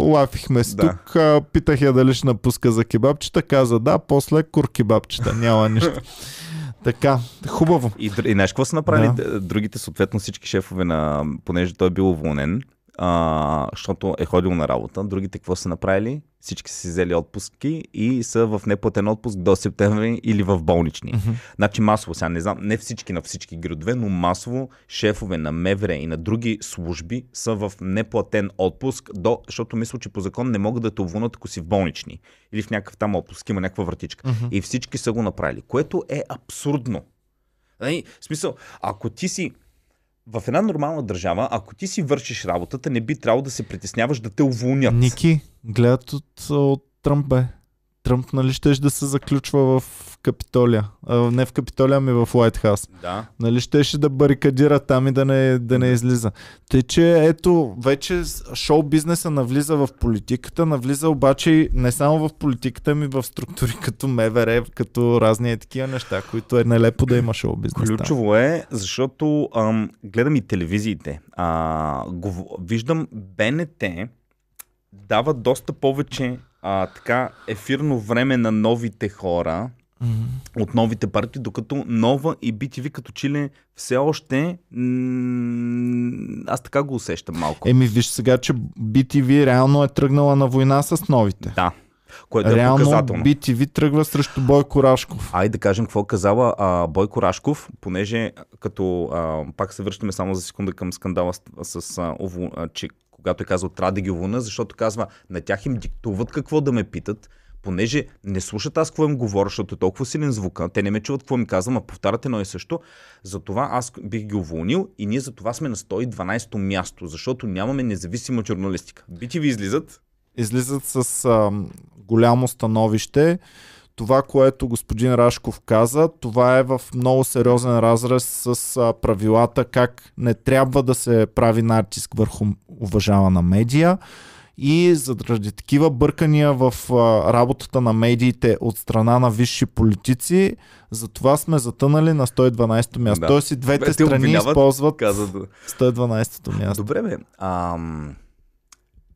Лафихме се Да. тук. Питах я дали ще напуска за кебабчета. Каза да, после кур кебабчета. Няма нищо. Така, хубаво. И, и знаеш какво са направили да. другите, съответно всички шефове на, понеже той е бил уволнен, а, защото е ходил на работа, другите какво са направили? Всички са си взели отпуски и са в неплатен отпуск до септември или в болнични. Мгм. Значи масово, сега не знам, не всички на всички градове, но масово шефове на МВР и на други служби са в неплатен отпуск, до, защото мисля, че по закон не могат да те уволнат, ако си в болнични или в някакъв там отпуск, има някаква вратичка. Мгм. И всички са го направили, което е абсурдно. Нали, в смисъл, ако ти си в една нормална държава, ако ти си вършиш работата, не би трябвало да се притесняваш да те уволнят. Ники, гледат от, от Тръмп, бе. Тръмп, нали, щеш да се заключва в Капитолия. А, не в Капитолия, ами в Уайт Хаус. Да. Нали, щеше да барикадира там и да не, да не излиза. Тъй, че ето, вече шоу бизнеса навлиза в политиката, навлиза обаче не само в политиката, ми в структури като МВР, като разни е такива неща, които е нелепо да има шоу бизнес. там. Ключово е, защото ам, гледам и телевизиите. А, го, виждам БНТ дава доста повече а, така ефирно време на новите хора Мгм. от новите партии, докато нова и BTV като чили все още м- аз така го усещам малко. Еми, виж сега, че BTV реално е тръгнала на война с новите. Да, което е Реално показателно. BTV тръгва срещу Бойко Рашков. Айде да кажем какво казала а, Бойко Рашков, понеже като а, пак се връщаме само за секунда към скандала с, с а, ово, а, че когато е казал трябва да ги уволня, защото казва на тях им диктуват какво да ме питат, понеже не слушат аз какво им говоря, защото е толкова силен звука, те не ме чуват какво ми казвам, а повтарят едно и също. Затова аз бих ги уволнил и ние за това сме на 112-то място, защото нямаме независима журналистика. Бити ви излизат, излизат с а, голямо становище. Това, което господин Рашков каза, това е в много сериозен разрез с а, правилата как не трябва да се прави натиск върху уважавана медия и заради такива бъркания в а, работата на медиите от страна на висши политици, затова сме затънали на 112-то място. Да. Тоест и двете те страни обвиняват, използват Каза да. 112-то място. Добре, бе. Ам...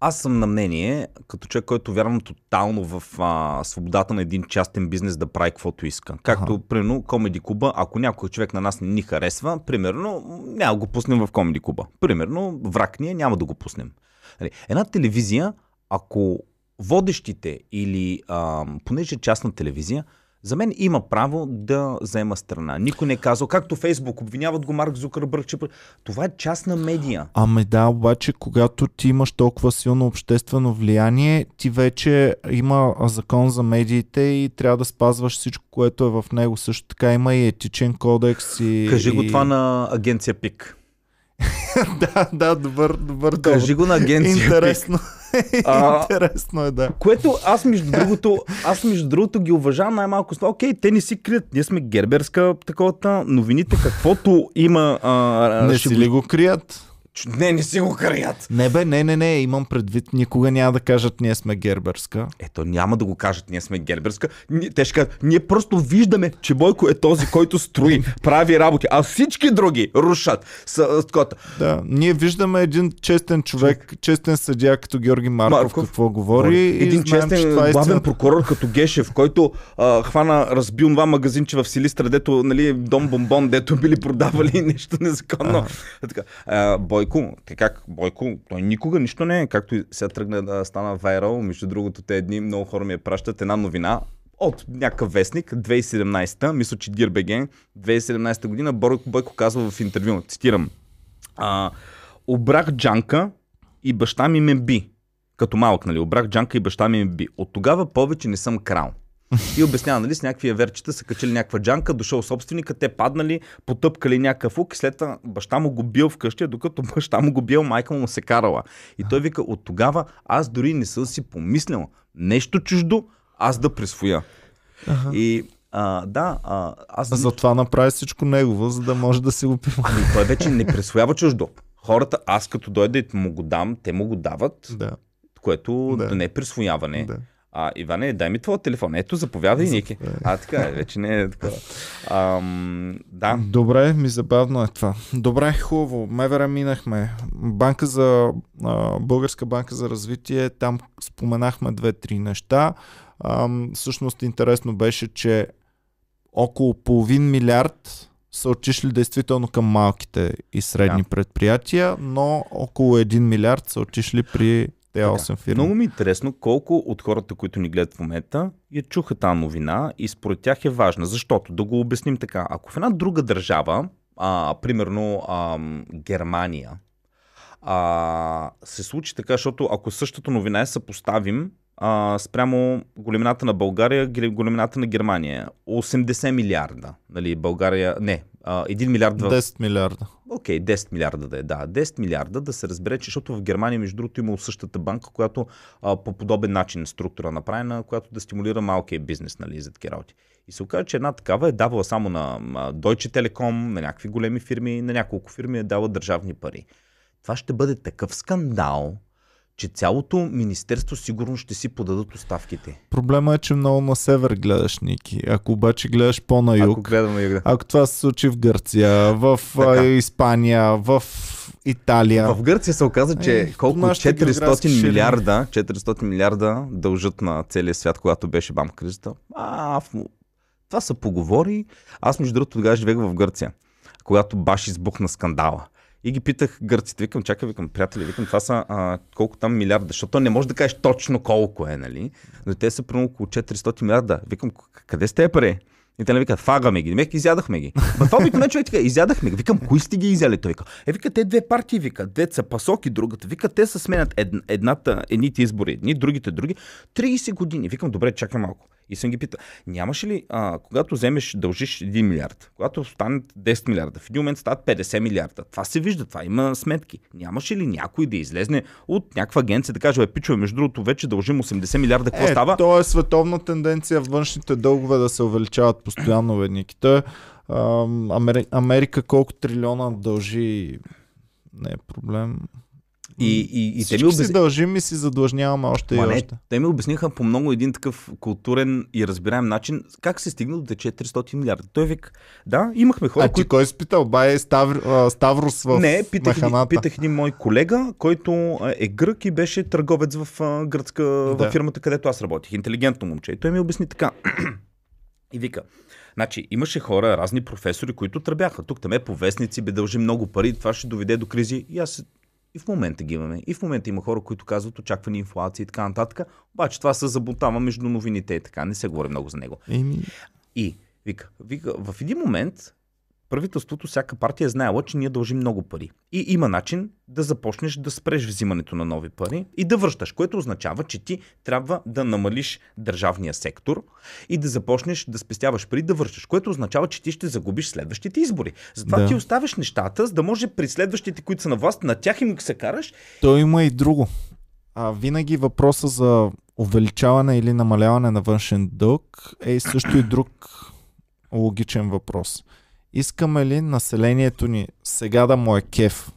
Аз съм на мнение, като човек, който вярвам тотално в а, свободата на един частен бизнес да прави каквото иска. Както, Аха. примерно, Комеди Куба, ако някой човек на нас не ни харесва, примерно, няма го пуснем в Комеди Куба. Примерно, враг ние няма да го пуснем. Нали, Една телевизия, ако водещите или, а, понеже е частна телевизия, за мен има право да заема страна. Никой не е казал, както Фейсбук, обвиняват го Марк Зукърбърг, че... Това е частна медия. Ами да, обаче, когато ти имаш толкова силно обществено влияние, ти вече има закон за медиите и трябва да спазваш всичко, което е в него. Също така има и етичен кодекс. И, Кажи го това на агенция ПИК. да, да, добър, добър, Кажи го на агенция. Интересно. А- Интересно е, да. Което аз между другото, аз между другото ги уважавам най-малко. Окей, те не си крият. Ние сме герберска таковата. Новините, каквото има... А, Не ще си ли го крият? Не, не си го крият. Не бе, не, не, не, имам предвид, никога няма да кажат ние сме герберска. Ето, няма да го кажат, ние сме герберска. Те ще кажат, ние просто виждаме, че Бойко е този, който строи, прави работи, а всички други рушат. С, такова. Да, ние виждаме един честен човек, честен съдия като Георги Марков, Марков. какво говори. и Един знаем, че честен това е главен прокурор като Гешев, който а, хвана, разбил това магазинче в Силистра, дето нали, дом бомбон, дето били продавали нещо незаконно. А, така. А, Бойко, те как Бойко, той никога нищо не е, както сега тръгна да стана вайрал, между другото те дни много хора ми я пращат една новина, от някакъв вестник, 2017, мисля, че Дирбеген, 2017 година, Бойко, Бойко казва в интервю, цитирам, а, обрах Джанка и баща ми ме би. Като малък, нали? Обрах Джанка и баща ми ме би. От тогава повече не съм крал. И обяснява, нали, с някакви еверчета са качили някаква джанка, дошъл собственика, те паднали, потъпкали някакъв ук и след това баща му го бил вкъщи, докато баща му го бил, майка му се карала. И той вика, от тогава аз дори не съм си помислял нещо чуждо, аз да присвоя. И а, да, а, аз Затова направи всичко негово, за да може да си го пива. Ами той вече не присвоява чуждо. Хората, аз като дойда и му го дам, те му го дават, Да, което да. не е присвояване. да. А, Иване, дай ми твоя телефон. Ето, заповядай, Ники. А, така е, вече не е такова. Ам, да. Добре, ми забавно е това. Добре, хубаво. Мевера минахме. Банка за, а, Българска банка за развитие, там споменахме две-три неща. Ам, всъщност интересно беше, че около половин милиард са отишли действително към малките и средни Да. предприятия, но около 1 милиард са отишли при Така. 8 фирми. Много ми е интересно колко от хората, които ни гледат в момента, я чуха тази новина и според тях е важна. Защото, да го обясним така, ако в една друга държава, а, примерно ам, Германия, а, се случи така, защото ако същата новина я съпоставим а, спрямо големината на България, големината на Германия, 80 милиарда, нали, България, не, а, 1 милиард в 10 милиарда. Окей, 10 милиарда да е, да. 10 милиарда да се разбере, че защото в Германия, между другото, има същата банка, която а, по подобен начин структура направена, която да стимулира малкия бизнес, нали, за такива работи. И се оказа, че една такава е давала само на Deutsche Telekom, на някакви големи фирми, на няколко фирми е дала държавни пари. Това ще бъде такъв скандал, че цялото министерство сигурно ще си подадат оставките. Проблема е, че много на север гледаш, Ники. Ако обаче гледаш по-на юг, Ако гледам на юга. Ако това се случи в Гърция, в Така. Испания, в Италия. В Гърция се оказа, че Е, колко нашите географски 400 ширини. милиарда, 400 милиарда дължат на целия свят, когато беше бам кризата. А, в... това се поговори. Аз между другото тогава живеех в Гърция, когато баш избухна скандала. И ги питах гърците, викам, чакай, викам, приятели, викам, това са а, колко там милиарда, защото не можеш да кажеш точно колко е, нали? Но те са примерно около 400 милиарда. Викам, «К- къде сте пари? И те не викат, фагаме ги. Мек, изядахме ги. Ма това обикновено човек така, изядахме ги. Викам, кои сте ги изяли? Той вика, е, вика, те две партии, вика, две са пасок и другата. Вика, те се сменят ед, едната, едните избори, едни, другите други. 30 години. Викам, добре, чакай малко. И съм ги питал, нямаше ли, а, когато вземеш, дължиш 1 милиард, когато станат 10 милиарда, в един момент стават 50 милиарда. Това се вижда, това има сметки. Нямаше ли някой да излезне от някаква агенция да каже, бе, пичове, между другото, вече дължим 80 милиарда, какво Е, става? то е световна тенденция външните дългове да се увеличават постоянно, ведники. Той, ам, Амери... Америка колко трилиона дължи не е проблем. И, и, и те ми обясни... си дължим и си задлъжняваме още Ма и не, още. те ми обясниха по много един такъв културен и разбираем начин как се стигна до те 400 милиарда. Той вика, да, имахме хора, А ти които... кой си питал? Бай Ставр, Ставрос в Не, питах, маханата. питах един мой колега, който е грък и беше търговец в а, гръцка, Да. в фирмата, където аз работих. Интелигентно момче. И той ми обясни така. и вика, значи имаше хора, разни професори, които тръбяха. Тук там е по вестници, бе дължи много пари, това ще доведе до кризи. И аз и в момента ги имаме. И в момента има хора, които казват очаквани инфлация и така нататък. Обаче това се забутава между новините и така. Не се говори много за него. Еми, И вика, вика, в един момент правителството, всяка партия е знаела, че ние дължим много пари. И има начин да започнеш да спреш взимането на нови пари и да връщаш, което означава, че ти трябва да намалиш държавния сектор и да започнеш да спестяваш пари, да връщаш, което означава, че ти ще загубиш следващите избори. Затова Да. ти оставяш нещата, за да може при следващите, които са на власт, на тях им се караш. той има и друго. А, винаги въпроса за увеличаване или намаляване на външен дълг е също и друг логичен въпрос. Искаме ли населението ни сега да му е кеф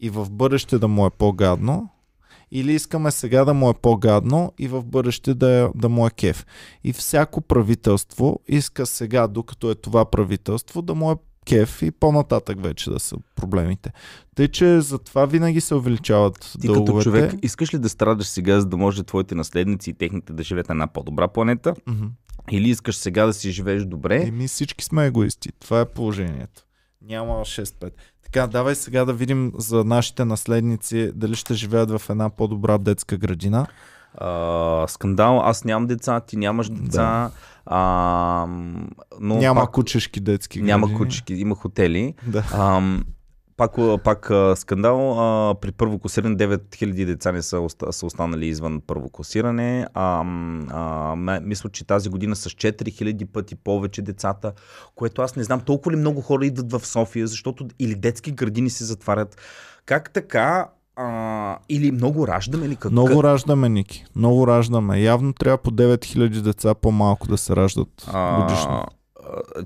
и в бъдеще да му е по-гадно, или искаме сега да му е по-гадно и в бъдеще да, е, да му е кеф. И всяко правителство иска сега, докато е това правителство, да му е кеф и по-нататък вече да са проблемите. Тъй, че затова винаги се увеличават Ти дълговете. като човек, искаш ли да страдаш сега, за да може твоите наследници и техните да живеят на една по-добра планета? Мгм. Или искаш сега да си живееш добре? Еми всички сме егоисти. Това е положението. Няма 6-5. Така, давай сега да видим за нашите наследници дали ще живеят в една по-добра детска градина. А, скандал, аз нямам деца, ти нямаш деца. А, но Няма пак, кучешки детски няма градини. кучки, има хотели. Да. Ам, пак, пак скандал. А, при първо класиране 9000 деца не са, са останали извън първо класиране. А, а, мисля, че тази година с 4000 пъти повече децата, което аз не знам. Толкова ли много хора идват в София, защото или детски градини се затварят. Как така? А, или много раждаме ли? Как, Много раждаме, Ники. Много раждаме. Явно трябва по 9000 деца по-малко да се раждат годишно. А, а,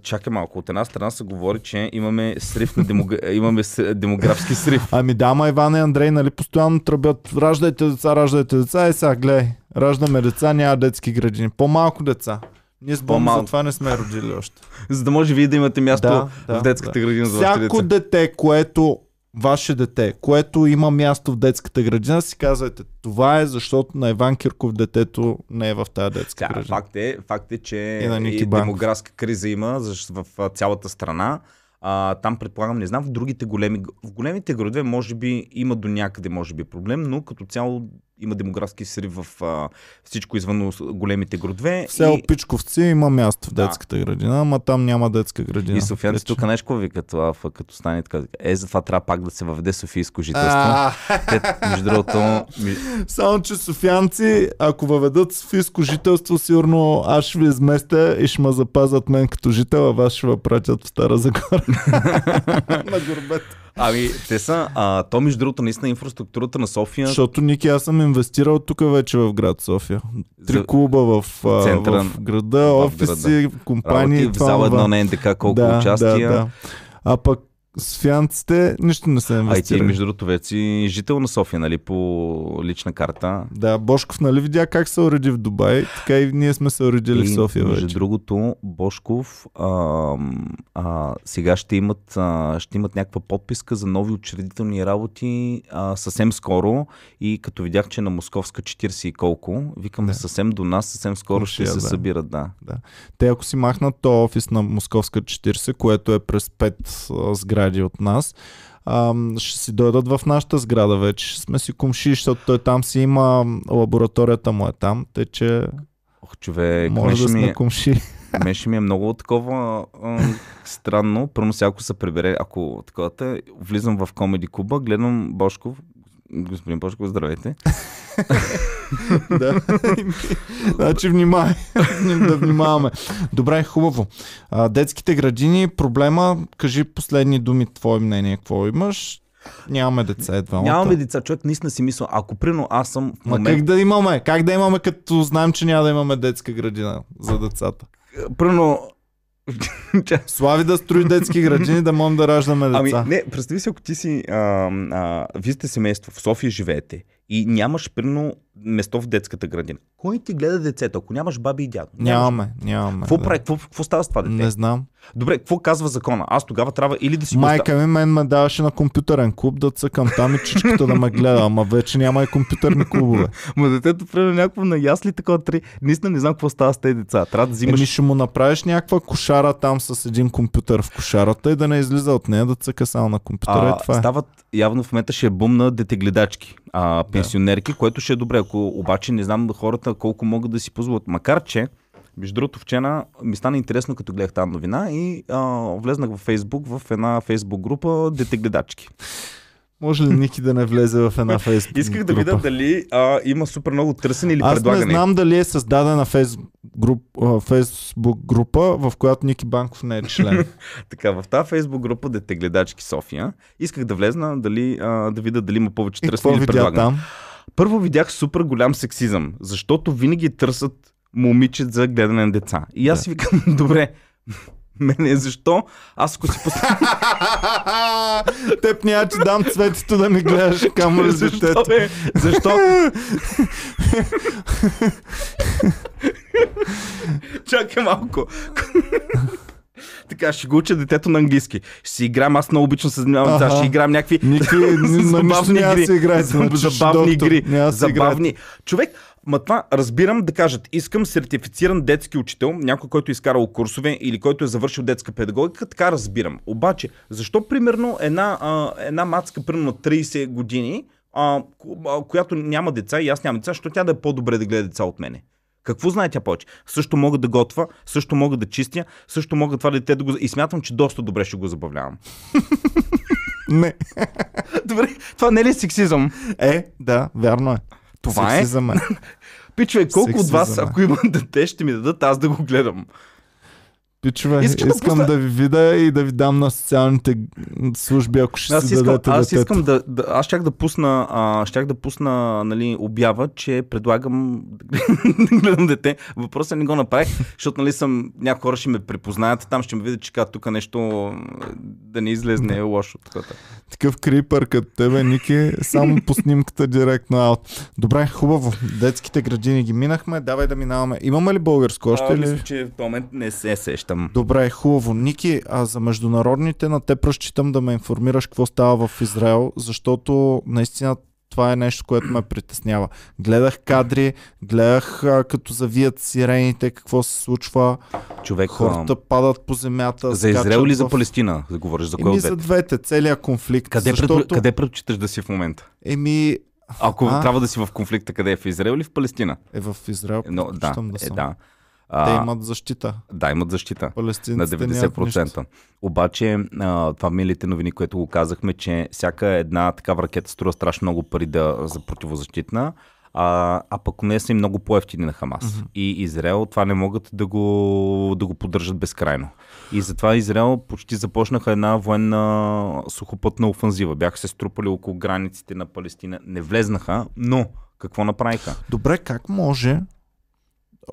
чакай малко. От една страна се говори, че имаме срив на демог... имаме демографски срив. Ами да, ма Иван и Андрей, нали постоянно тръбят, раждайте деца, раждайте деца, и сега гледай, раждаме деца, няма детски градини. По-малко деца. Ние с По-малко. за това не сме родили още. За да може вие да имате място Да, да, в детската да. градина за Всяко дете, което ваше дете, което има място в детската градина, си казвайте, това е защото на Иван Кирков детето не е в тази детска Тя, градина. факт, е, факт е, че И на и демографска криза има в цялата страна. А, там предполагам, не знам, в другите големи, в големите градове може би има до някъде може би проблем, но като цяло има демографски срив в а, всичко извън големите градове. В село и, Пичковци има място в Да. детската градина, ама там няма детска градина. и софиянци Вече. тук нещо викат, ф- като стане така. Е, затова трябва пак да се въведе Софийско жителство. Те, между другото, Само, че софианци, ако въведат софийско жителство, сигурно аз ще ви изместя и ще ме запазят мен като жител, а вас ще ме пратят в Стара Загора. на горбето. Ами, те са, а, то между другото, наистина инфраструктурата на София Защото, Ники, аз съм инвестирал тук вече в град София. Три За- клуба в, а, Центъра в града, в офиси, компании. работи в зала едно на НДК колко да, участия. Да, да. А пък софианците нищо не са А и ти, инвестирали. между другото, вече жител на София, нали, по лична карта. Да, Бошков нали видя как се уреди в Дубай, така и ние сме се уредили в София между вече. другото, Бошков а, а, сега ще имат, а, ще имат някаква подписка за нови учредителни работи а, съвсем скоро и като видях, че на Московска 40 и колко, викам Да. съвсем до нас, съвсем скоро ще Комшия, се да. събират, да. Те ако си махнат то офис на Московска 40, което е през 5 а, сгради от нас, ам, ще си дойдат в нашата сграда вече. Ще сме си комши, защото той там си има лабораторията му е там, тъй че Ох, човек, може да ми, сме комши. Мен ще ми е много такова а, странно. Първо си ако се прибере, ако такова, влизам в комеди клуба, гледам Бошков. Господин Бошков, здравейте. да. значи внимай. да внимаваме. Добре, хубаво. А, детските градини, проблема, кажи последни думи, твое мнение, какво имаш? Нямаме деца едва. Нямаме деца, човек наистина си мисля, ако прино аз съм в Ма момент... как да имаме? Как да имаме, като знаем, че няма да имаме детска градина за децата? Прино, Слави да строи детски градини, да можем да раждаме Ами, деца. не, представи си, ако ти си, а, а, вие сте семейство, в София живеете и нямаш, примерно, место в детската градина. Кой ти гледа децето, ако нямаш баби и дядо? Нямаме, нямаме. Какво да. прави? Какво, какво става с това дете? Не знам. Добре, какво казва закона? Аз тогава трябва или да си Майка ми мен ме даваше на компютърен клуб да цъкам там и чичката да ме гледа, ама вече няма и компютърни клубове. Ма детето примерно някакво на ясли такова три. Наистина не знам какво става с тези деца. Трябва да взимаш. Еми ще му направиш някаква кошара там с един компютър в кошарата и да не излиза от нея да цъка само на компютъра а, и това е. стават, явно в момента ще е бум на детегледачки, а, пенсионерки, което ще е добре. Ако обаче не знам хората колко могат да си позволят. Макар, че между другото, вчера ми стана интересно, като гледах тази новина и а, влезнах във Фейсбук, в една Фейсбук група детегледачки. Може ли Ники да не влезе в една фейсбук Исках да видя дали а, има супер много търсене или Аз не предлагане. знам дали е създадена фейсбук, груп, а, фейсбук група, в която Ники Банков не е член. Така, в тази фейсбук група Дете гледачки София, исках да влезна дали, а, да видя дали има повече търсене или предлагане. там? Първо видях супер голям сексизъм, защото винаги търсят момичет за гледане на деца. И аз Да. си викам, добре, мене защо? Аз ако си поставя... Теб няма ти дам цветето да ми гледаш камо ли защо, детето. бе? Защо? Чакай малко. Така, ще го уча детето на английски. Ще си играм, аз много обичам се занимавам с деца, Аха. ще играм някакви нищо забавни игри. значи, забавни игри. Забавни. Човек, ма това разбирам да кажат, искам сертифициран детски учител, някой, който е изкарал курсове или който е завършил детска педагогика, така разбирам. Обаче, защо примерно една, а, една мацка, примерно на 30 години, а, която няма деца и аз нямам деца, защо тя да е по-добре да гледа деца от мене? Какво знае тя повече? Също мога да готва, също мога да чистя, също мога това дете да го... И смятам, че доста добре ще го забавлявам. Не. Добре, това не ли е сексизъм? Е, да, вярно е. Това е. Сексизъм е. Пичове, колко от вас, Сексизъм е. ако има дете, ще ми дадат аз да го гледам? Пичове, Искаш да искам да ви видя и да ви дам на социалните ако ако ще Аз си искам, дадете аз детето. искам да, да, аз щях да пусна, а, щях да пусна нали, обява, че предлагам да гледам дете. Въпросът не го направих, защото нали съм, някои хора ще ме препознаят, там ще ме видят, че тук нещо да не излезне е лошо. Такова. Такъв крипър като тебе, Ники, само по снимката директно аут. Добре, хубаво. Детските градини ги минахме, давай да минаваме. Имаме ли българско още А, ли? мисля, че в момент не се сещам. Добре, хубаво. Ники, а за международните на теб разчитам да ме информираш какво става в Израел, защото наистина това е нещо, което ме притеснява. Гледах кадри, гледах а, като завият сирените, какво се случва. Човек, Хората падат по земята. за Израел или за в- Палестина? Да говориш за кой Еми за двете? целият конфликт. Къде, защото... предпо- къде предпочиташ да си в момента? Еми, Ако А? трябва да си в конфликта, къде е? В Израел или в Палестина? е в Израел. Но, да, да е, съм. Да. Те А, имат защита. Да, имат защита. На Палестинците нямат нищо. 90%. Обаче, а, това милите новини, което го казахме, че всяка една такава ракета струва страшно много пари да, за противозащитна, а, а пък не са и много по-ефтини на Хамас. Мгм. И Израел това не могат да го, да го поддържат безкрайно. И затова Израел почти започнаха една военна сухопътна офанзива. Бяха се струпали около границите на Палестина. Не влезнаха, но какво направиха? Добре, как може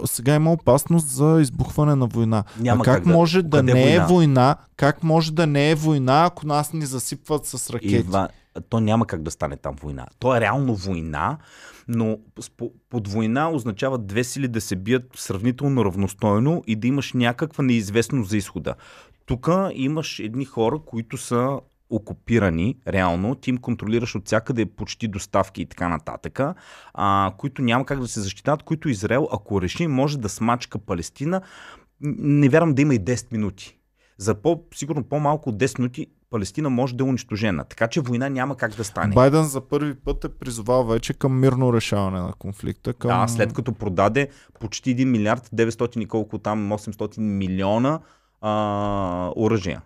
сега има опасност за избухване на война. Няма а как, как да- може да не война? е война? Как може да не е война, ако нас ни засипват с ракети? Ива, то няма как да стане там война. То е реално война, но под война означава две сили да се бият сравнително равностойно и да имаш някаква неизвестност за изхода. Тук имаш едни хора, които са окупирани, реално, ти им контролираш от всякъде почти доставки и така нататък, а, които няма как да се защитават, които Израел, ако реши, може да смачка Палестина, не вярвам да има и 10 минути. За по, сигурно по-малко от 10 минути Палестина може да е унищожена. Така че война няма как да стане. Байден за първи път е призовал вече към мирно решаване на конфликта. Към... Да, след като продаде почти 1 милиард 900 и колко там 800 милиона а, оръжия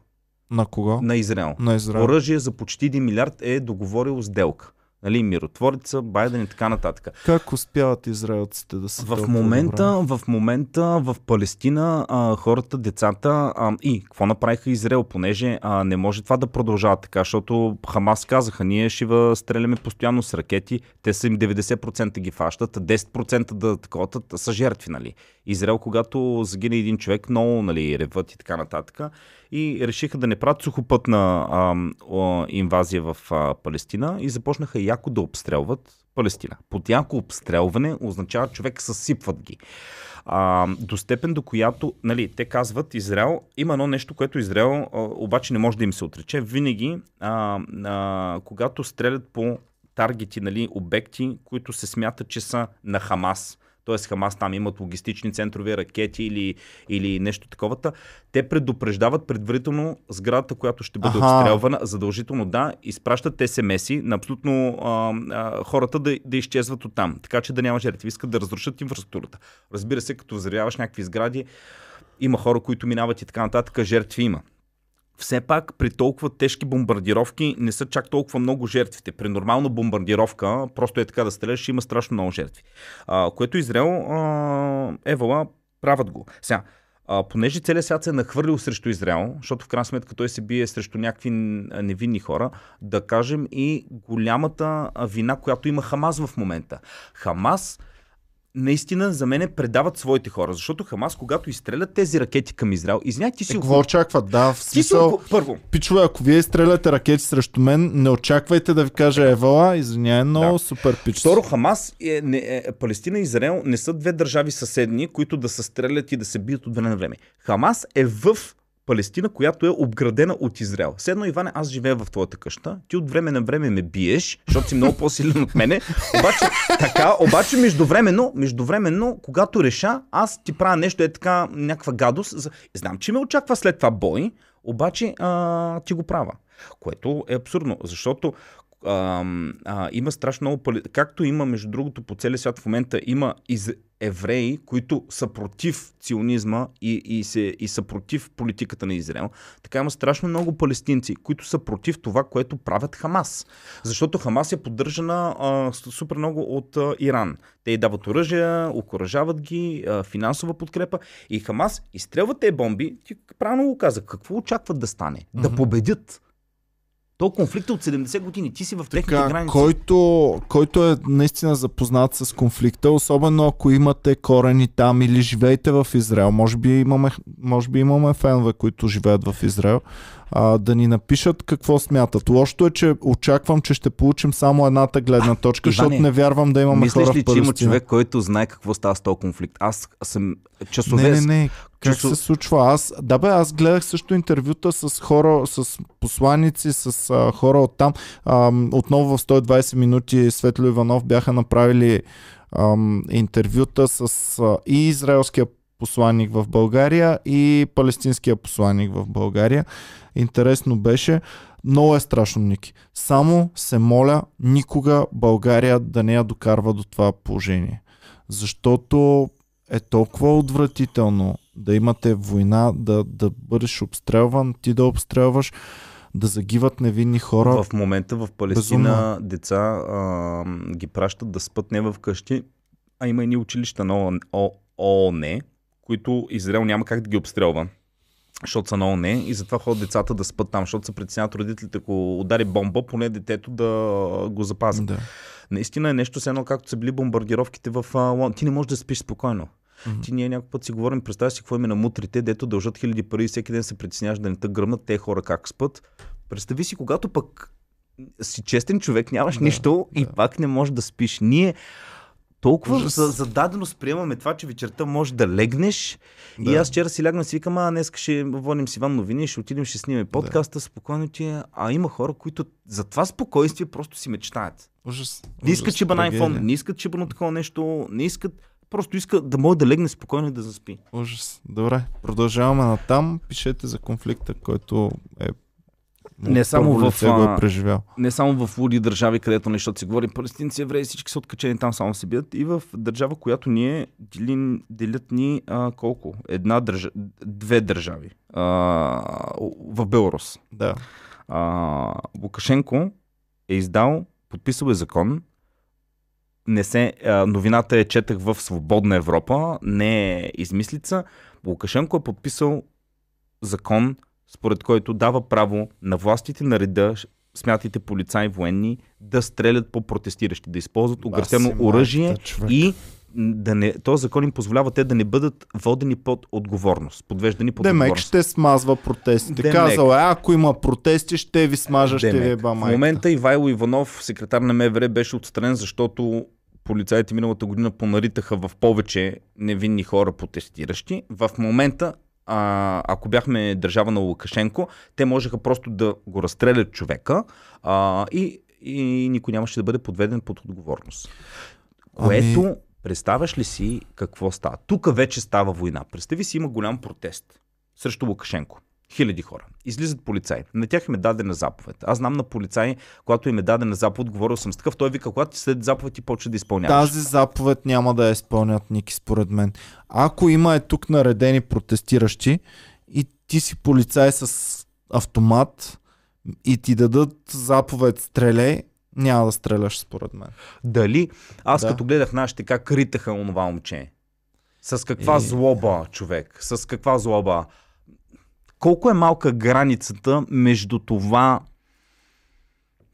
На кого? на Израел. На Израел. Оръжие за почти 1 милиард е договорил сделка. нали, миротворица, Байден и така нататък. Как успяват израелците да се В момента, в момента в Палестина а, хората, децата а, и какво направиха Израел, понеже а, не може това да продължава така, защото Хамас казаха, ние ще стреляме постоянно с ракети, те са им 90% ги фащат, 10% да такова са жертви, нали. Израел, когато загине един човек, много нали, реват и така нататък. И решиха да не правят сухопътна а, а, инвазия в а, Палестина и започнаха яко да обстрелват Палестина. Под яко обстрелване означава човек съсипват ги. А, до степен до която, нали, те казват, Израел, има едно нещо, което Израел а, обаче не може да им се отрече. Винаги, а, а, когато стрелят по таргети, нали, обекти, които се смятат, че са на Хамас, т.е. Хамас там имат логистични центрове, ракети или, или нещо такова, те предупреждават предварително сградата, която ще бъде Аха. обстрелвана, задължително да, изпращат СМС-и на абсолютно а, а, хората да, да изчезват от там, така че да няма жертви, искат да разрушат инфраструктурата. Разбира се, като взривяваш някакви сгради, има хора, които минават и така нататък, жертви има все пак при толкова тежки бомбардировки не са чак толкова много жертвите. При нормална бомбардировка, просто е така да стреляш, има страшно много жертви. А, което Израел, Евала, правят го. Сега, а, понеже целият свят се е нахвърлил срещу Израел, защото в крайна сметка той се бие срещу някакви невинни хора, да кажем и голямата вина, която има Хамас в момента. Хамас наистина за мен предават своите хора. Защото Хамас, когато изстрелят тези ракети към Израел, извиняй, ти си... Е, какво очакват? Да, в смисъл... Си, първо. Пичове, ако вие изстреляте ракети срещу мен, не очаквайте да ви кажа Евала, извиняй, но да. супер пич. Второ, Хамас, е, не, е, Палестина и Израел не са две държави съседни, които да се стрелят и да се бият от време на време. Хамас е в Палестина, която е обградена от Израел. Седно, Иване, аз живея в твоята къща, ти от време на време ме биеш, защото си много по-силен от мене. Обаче, така, обаче междувременно, междувременно, когато реша, аз ти правя нещо е така, някаква гадост. Знам, че ме очаква след това бой, обаче а, ти го правя. Което е абсурдно, защото а, а, има страшно много, както има между другото по целия свят в момента, има из евреи, които са против ционизма и, и, се, и са против политиката на Израел. Така има страшно много палестинци, които са против това, което правят Хамас. Защото Хамас е поддържана а, супер много от а, Иран. Те дават оръжия, окоръжават ги, а, финансова подкрепа и Хамас изстрелват тези бомби. Ти правилно го каза. Какво очакват да стане? Mm-hmm. Да победят. То конфликт е от 70 години. Ти си в техните така, граници. Който, който е наистина запознат с конфликта, особено ако имате корени там или живеете в Израел, може би имаме, може би имаме фенове, които живеят в Израел, а, да ни напишат какво смятат. Лошото е, че очаквам, че ще получим само едната гледна точка, а, защото не вярвам да имаме Мислиш хора ли, че има човек, който знае какво става с този конфликт? Аз съм часове... Не, не, не. Как Часо... се случва? Аз, да бе, аз гледах също интервюта с хора, с посланици, с а, хора от там. А, отново в 120 минути Светло Иванов бяха направили а, интервюта с а, и израелския посланник в България и палестинския посланник в България. Интересно беше. Много е страшно, Ники. Само се моля никога България да не я докарва до това положение. Защото е толкова отвратително да имате война, да, да бъдеш обстрелван, ти да обстрелваш, да загиват невинни хора. В момента в Палестина Безумно. деца а, ги пращат да спът не в къщи, а има и училища на ООН, които Израел няма как да ги обстрелва защото са на ОНЕ и затова ходят децата да спят там, защото се притесняват родителите, ако удари бомба, поне детето да го запази. Да. Наистина е нещо, едно както са били бомбардировките в Лондон. Ти не можеш да спиш спокойно. Mm-hmm. Ти ние някой път си говорим, представя си какво има на мутрите, дето дължат хиляди пари и всеки ден се притесняваш да не те гръмнат те хора как спът. Представи си, когато пък си честен човек, нямаш да, нищо да. и пак не можеш да спиш. Ние толкова Ужас. за, зададеност приемаме това, че вечерта можеш да легнеш. Да. И аз вчера си лягна и си викам, а днес ще водим си Иван новини, ще отидем, ще снимем подкаста, да. спокойно ти е. А има хора, които за това спокойствие просто си мечтаят. Ужас. Не искат чиба на iPhone, не искат чиба на такова нещо, не искат Просто иска да може да легне спокойно и да заспи. Ужас. Добре, продължаваме на там. Пишете за конфликта, който е не само, в, го е преживял. не само в луди държави, където нещо си говори палестинци, евреи, всички са откачени там, само се бият. И в държава, която ние делим, делят ни а, колко? Една държа... Две държави. А, в Беларус. Да. А, Лукашенко е издал подписал е закон, не се, а, новината е четах в Свободна Европа, не е измислица. Лукашенко е подписал закон, според който дава право на властите на реда, смятайте полицаи военни, да стрелят по протестиращи, да използват огресено Баси оръжие и да не, този закон им позволява те да не бъдат водени под отговорност, подвеждани под Демек отговорност. ще смазва протестите. Демек. Казал е, ако има протести, ще ви смажа, ще ви Демек. еба В майката. момента Ивайло Иванов, секретар на МВР, беше отстранен, защото полицаите миналата година понаритаха в повече невинни хора протестиращи. В момента, а, ако бяхме държава на Лукашенко, те можеха просто да го разстрелят човека а, и, и никой нямаше да бъде подведен под отговорност. Ами- Което, представяш ли си какво става? Тук вече става война. Представи си има голям протест срещу Лукашенко. Хиляди хора. Излизат полицаи. На тях им е дадена заповед. Аз знам на полицаи, когато им е дадена заповед, говорил съм с такъв, той вика, когато ти след заповед ти почва да изпълняваш. Тази заповед няма да я изпълнят, Ники, според мен. Ако има е тук наредени протестиращи и ти си полицай с автомат и ти дадат заповед стреляй, няма да стреляш, според мен. Дали аз Да. като гледах нашите как ритаха онова момче, с каква И- злоба, човек, с каква злоба. Колко е малка границата между това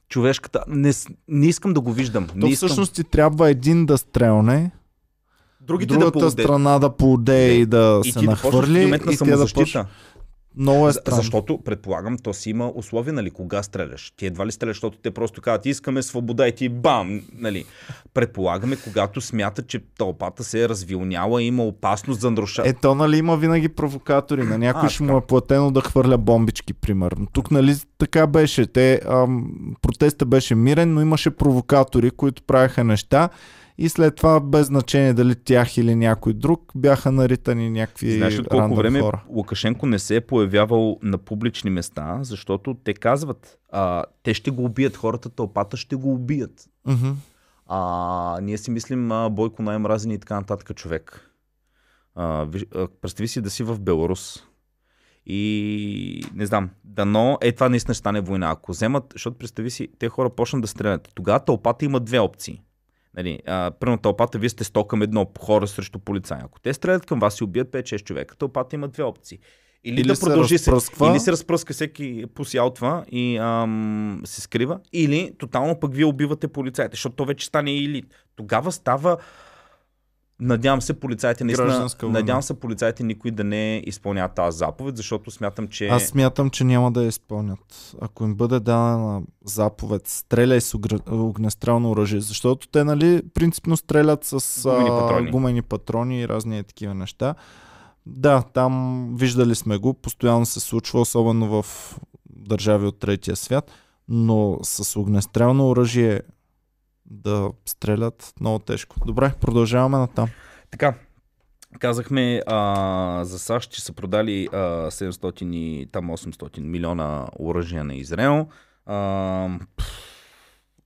човешката... Не, не искам да го виждам. То Не искам... всъщност ти трябва един да стрелне, Другите другата да страна да поуде и да И се ти нахвърли и те да почнеш. Много е странно. Защото, предполагам, то си има условия, нали, кога стреляш. Ти едва ли стреляш, защото те просто казват, искаме свобода и ти бам, нали. Предполагаме, когато смятат, че тълпата се е развилняла и има опасност за нарушаване. Ето, нали има винаги провокатори. На някой А, ще така. му е платено да хвърля бомбички, примерно. Тук, нали, така беше. Те, ам, протеста беше мирен, но имаше провокатори, които правеха неща и след това, без значение дали тях или някой друг, бяха наритани някакви Знаеш от колко време хора. Лукашенко не се е появявал на публични места, защото те казват, а, те ще го убият, хората, тълпата ще го убият. Мгм. А, ние си мислим а, Бойко най-мразен и така нататък човек. А, виж, а, представи си да си в Беларус. И не знам, дано е това наистина ще стане война. Ако вземат, защото представи си, те хора почнат да стрелят. Тогава тълпата има две опции. Нали, а, първо тълпата, вие сте 100 към едно хора срещу полицаи. Ако те стрелят към вас и убият 5-6 човека, тълпата има две опции. Или, Или да се продължи се, или се разпръска всеки посялтва и ам, се скрива, или тотално пък вие убивате полицаите, защото то вече стане или. Тогава става Надявам се полицаите наистина, надявам се полицаите никой да не изпълнява тази заповед, защото смятам, че Аз смятам, че няма да я изпълнят. Ако им бъде дадена заповед, стреляй с огнестрелно оръжие, защото те, нали, принципно стрелят с Гумени патрони. гумени патрони и разни такива неща. Да, там виждали сме го, постоянно се случва, особено в държави от третия свят, но с огнестрелно оръжие да стрелят много тежко. Добре, продължаваме натам. Така, казахме а, за САЩ, че са продали а, 700 и там 800 милиона оръжия на Израел. А,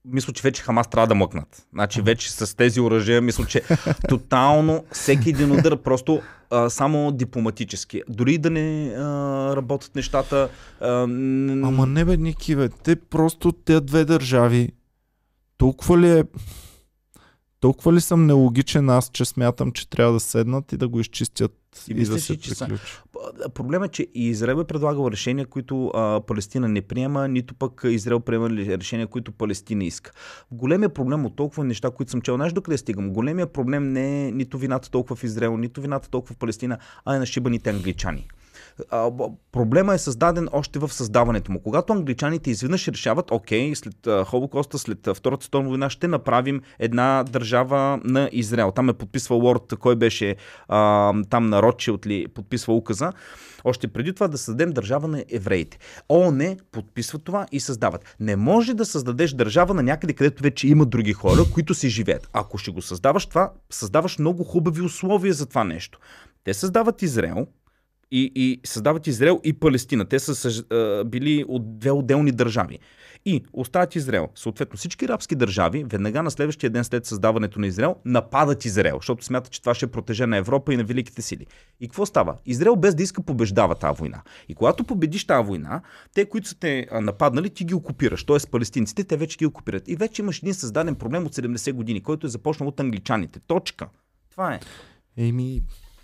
мисля, че вече Хамас трябва да мъкнат. Значи вече с тези оръжия, мисля, че тотално всеки един удар просто а, само дипломатически. Дори да не а, работят нещата. А, н- Ама не бе, Ники, бе. Те просто те две държави. Толкова ли е... Толкова ли съм нелогичен аз, че смятам, че трябва да седнат и да го изчистят И и, да се че приключи? Проблемът е, че и Израел е предлагал решения, които а, Палестина не приема, нито пък Израел приема решения, които Палестина иска. Големия проблем от толкова неща, които съм чел, знаеш докъде стигам? Големия проблем не е нито вината толкова в Израел, нито вината толкова в Палестина, а е на шибаните англичани. А, проблема е създаден още в създаването му. Когато англичаните изведнъж решават, окей, след а, Холокоста, след а, Втората световна война, ще направим една държава на Израел. Там е подписвал Лорд, кой беше а, там на Ротшилд ли подписва указа. Още преди това да създадем държава на евреите. ООН подписва това и създават. Не може да създадеш държава на някъде, където вече има други хора, които си живеят. Ако ще го създаваш това, създаваш много хубави условия за това нещо. Те създават Израел, И, и създават Израел и Палестина. Те са съж... били от две отделни държави. И остават Израел. Съответно, всички арабски държави, веднага на следващия ден след създаването на Израел, нападат Израел, защото смятат, че това ще протеже на Европа и на великите сили. И какво става? Израел без да иска побеждава тази война. И когато победиш тази война, те, които са те нападнали, ти ги окупираш. Тоест палестинците, те вече ги окупират. И вече имаш един създаден проблем от 70 години, който е започнал от англичаните. Точка. Това е. Еми,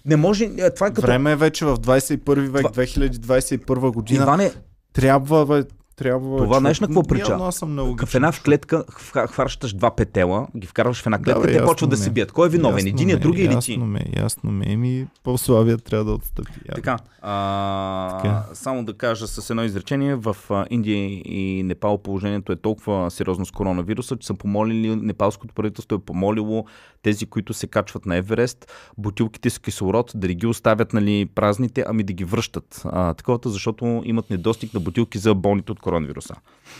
Не може. е, Това е като. време е вече в 21 век, Това- 2021 година. Иване, Трябва, бе, трябва. Това знаеш на какво прилича? Явно аз съм в една в клетка хва- хващаш два петела, ги вкарваш в една клетка, бе, те ясно почват да се е. бият. Кой е виновен? Ясно Единия, ме, другия или ясно ти? Ме, ясно ме. Еми, по-славия трябва да отстъпи. явно. Така, а, Така. само да кажа с едно изречение, в Индия и Непал положението е толкова сериозно с коронавируса, че са помолили, непалското правителство е помолило тези, които се качват на Еверест, бутилките с кислород, да не ги оставят нали, празните, ами да ги връщат. А, таковата, защото имат недостиг на бутилки за болните от коронавируса.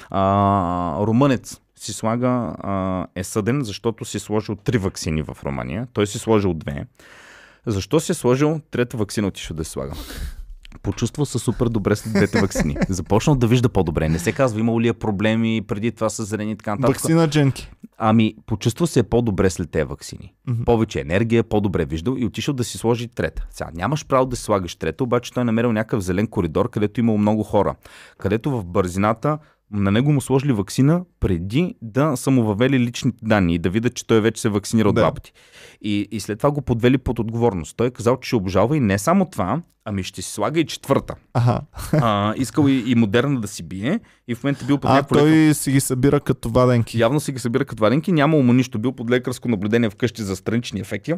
А, румънец си слага, а, е съден, защото си сложил три вакцини в Румъния. Той си сложил две. Защо си е сложил трета вакцина отишъл да слага? Почувствал се супер добре след двете вакцини. Започнал да вижда по-добре. Не се казва имало ли е проблеми преди това с зрение и така нататък. Вакцина Дженки. Ами, почувствал се е по-добре след тези вакцини. Мгм. Повече енергия, по-добре виждал и отишъл да си сложи трета. Сега, нямаш право да си слагаш трета, обаче той е намерил някакъв зелен коридор, където имало много хора. Където в бързината на него му сложили вакцина преди да са му въвели личните данни и да видят, че той вече се е вакцинирал Да. два пъти. И, и след това го подвели под отговорност. Той е казал, че ще обжалва и не само това, ами ще си слага и четвърта. Аха. А, искал и, и модерна да си бие и в момента бил под А някакво той лекар- си ги събира като ваденки. Явно си ги събира като варенки, нямало му нищо, бил под лекарско наблюдение вкъщи за странични ефекти.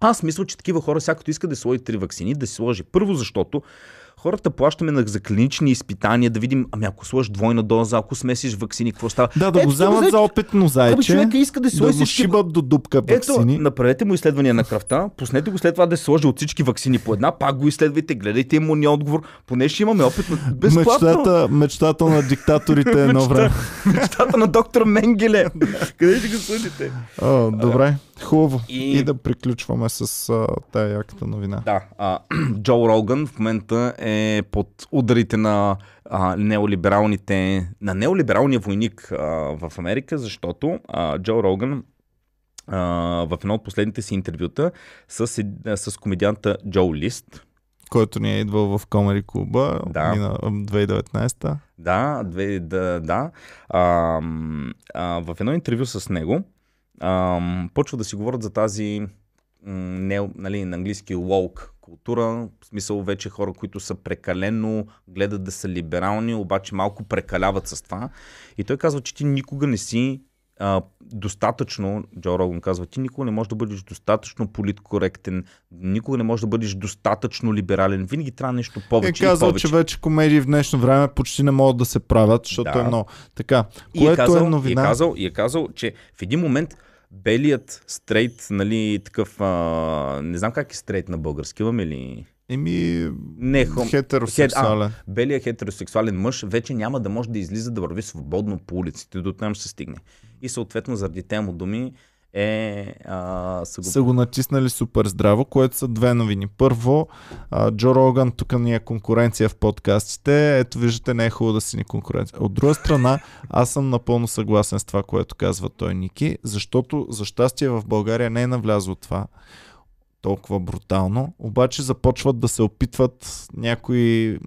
Аз мисля, че такива хора, всякото иска да сложи три вакцини, да си сложи първо, защото хората плащаме за клинични изпитания, да видим, ами ако сложиш двойна доза, ако смесиш вакцини, какво става? Да, да Ето, го вземат за опитно Абе, зайче. човека иска да Да шибат до дупка ето, вакцини. направете му изследвания на кръвта, пуснете го след това да се сложи от всички вакцини по една, пак го изследвайте, гледайте имунния отговор, поне ще имаме опит на безплатно. Мечтата, мечтата на диктаторите едно Мечта- време. Мечтата на доктор Менгеле. Къде ще го слушате? О, добре, хубаво. И- И... да приключваме с а, тая яката новина. Да, а, Джо Роган в момента е под ударите на а, неолибералните, на неолибералния войник а, в Америка, защото а, Джо Роган а, в едно от последните си интервюта с, с комедианта Джо Лист, Който ни е идвал в Комери клуба Да. мина- 2019 да, две, да, да а, а, в едно интервю с него а, почва да си говорят за тази м, не, нали, на английски woke култура, в смисъл вече хора, които са прекалено, гледат да са либерални, обаче малко прекаляват с това. И той казва, че ти никога не си а, достатъчно, Джо Роган казва, ти никога не можеш да бъдеш достатъчно политкоректен, никога не можеш да бъдеш достатъчно либерален, винаги трябва нещо Е повече и казал, повече. че вече комедии в днешно време почти не могат да се правят, защото Да. е много. Така, И е, което казал, е новина. И е, казал, и е казал, че в един момент белият стрейт, нали, такъв, а, не знам как е стрейт на български, имаме ли? Еми, Не, хом... хетеросексуален. белият хетеросексуален мъж вече няма да може да излиза да върви свободно по улиците, до там ще стигне. И съответно заради тези му думи е... А, са го... са го натиснали супер здраво, което са две новини. Първо, а, Джо Роган, тук ни е конкуренция в подкастите. Ето виждате, не е хубаво да си ни конкуренция. От друга страна, аз съм напълно съгласен с това, което казва той Ники, защото за щастие в България не е навлязло това толкова брутално, обаче започват да се опитват някои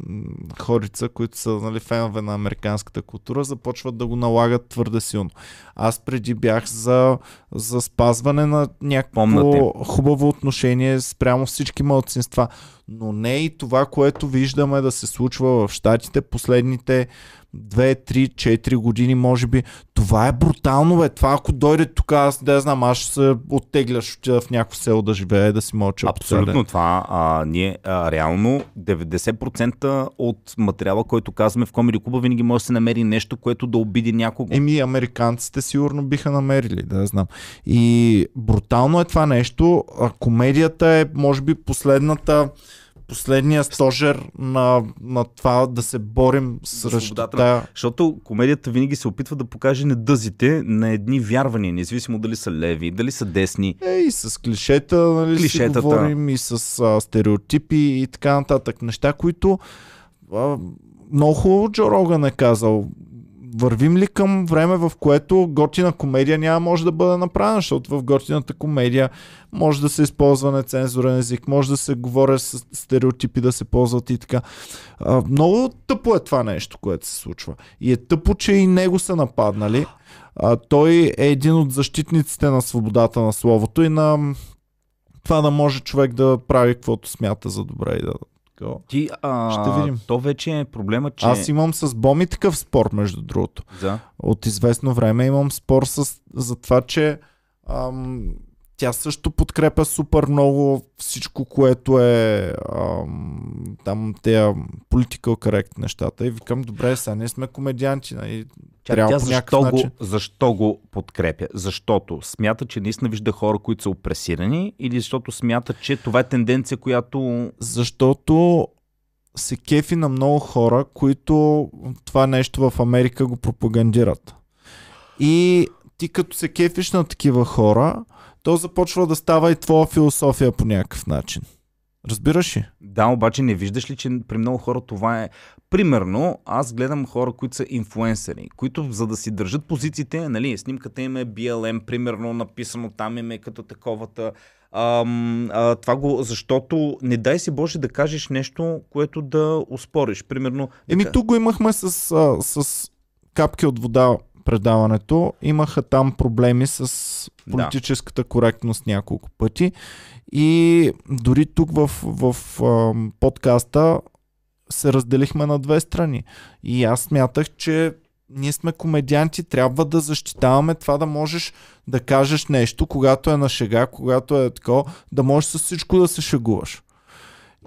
хорица, които са нали, фенове на американската култура, започват да го налагат твърде силно. Аз преди бях за, за спазване на някакво Помнате. хубаво отношение спрямо всички младсинства, но не и това, което виждаме да се случва в Штатите последните 2, 3, 4 години, може би. Това е брутално, бе. Това ако дойде тук, аз да я знам, аз ще се оттегля, ще отида в някакво село да живее, да си мълча. Абсолютно това. А, ние а, реално 90% от материала, който казваме в Комеди Клуба, винаги може да се намери нещо, което да обиди някого. Еми, американците сигурно биха намерили, да знам. И брутално е това нещо. А комедията е, може би, последната последния стожер на, на това да се борим срещу свободата тая... Защото комедията винаги се опитва да покаже недъзите на едни вярвания, независимо дали са леви, дали са десни. Е, и с клишета, нали, Клишетата. си говорим, и с а, стереотипи и така нататък. Неща, които а, много хубаво Джо Роган е казал. Вървим ли към време, в което готина комедия няма може да бъде направена, защото в готината комедия може да се използва нецензурен език, може да се говори с стереотипи, да се ползват и така. А, много тъпо е това нещо, което се случва. И е тъпо, че и него са нападнали. А, той е един от защитниците на свободата на словото и на това да може човек да прави каквото смята за добре и да... такова. Ти, а, Ще видим. То вече е проблема, че... Аз имам с Боми такъв спор, между другото. За... От известно време имам спор с, за това, че ам, тя също подкрепя супер много всичко, което е ам, там тея political correct нещата. И викам, добре, сега ние сме комедианти. Нали? Трябва тя защо, го, защо го подкрепя? Защото смята, че наистина вижда хора, които са опресирани или защото смята, че това е тенденция, която... Защото се кефи на много хора, които това нещо в Америка го пропагандират. И ти като се кефиш на такива хора, то започва да става и твоя философия по някакъв начин. Разбираш ли? Да, обаче не виждаш ли, че при много хора това е... Примерно, аз гледам хора, които са инфлуенсъри, които за да си държат позициите, нали, снимката им е BLM, примерно, написано там им е като таковата. Ам, а, това го, защото не дай си Боже да кажеш нещо, което да успориш. Примерно, Еми да, тук го имахме с, а, с капки от вода предаването. Имаха там проблеми с политическата коректност няколко пъти. И дори тук в, в а, подкаста се разделихме на две страни. И аз смятах, че ние сме комедианти, трябва да защитаваме това да можеш да кажеш нещо, когато е на шега, когато е такова, да можеш с всичко да се шегуваш.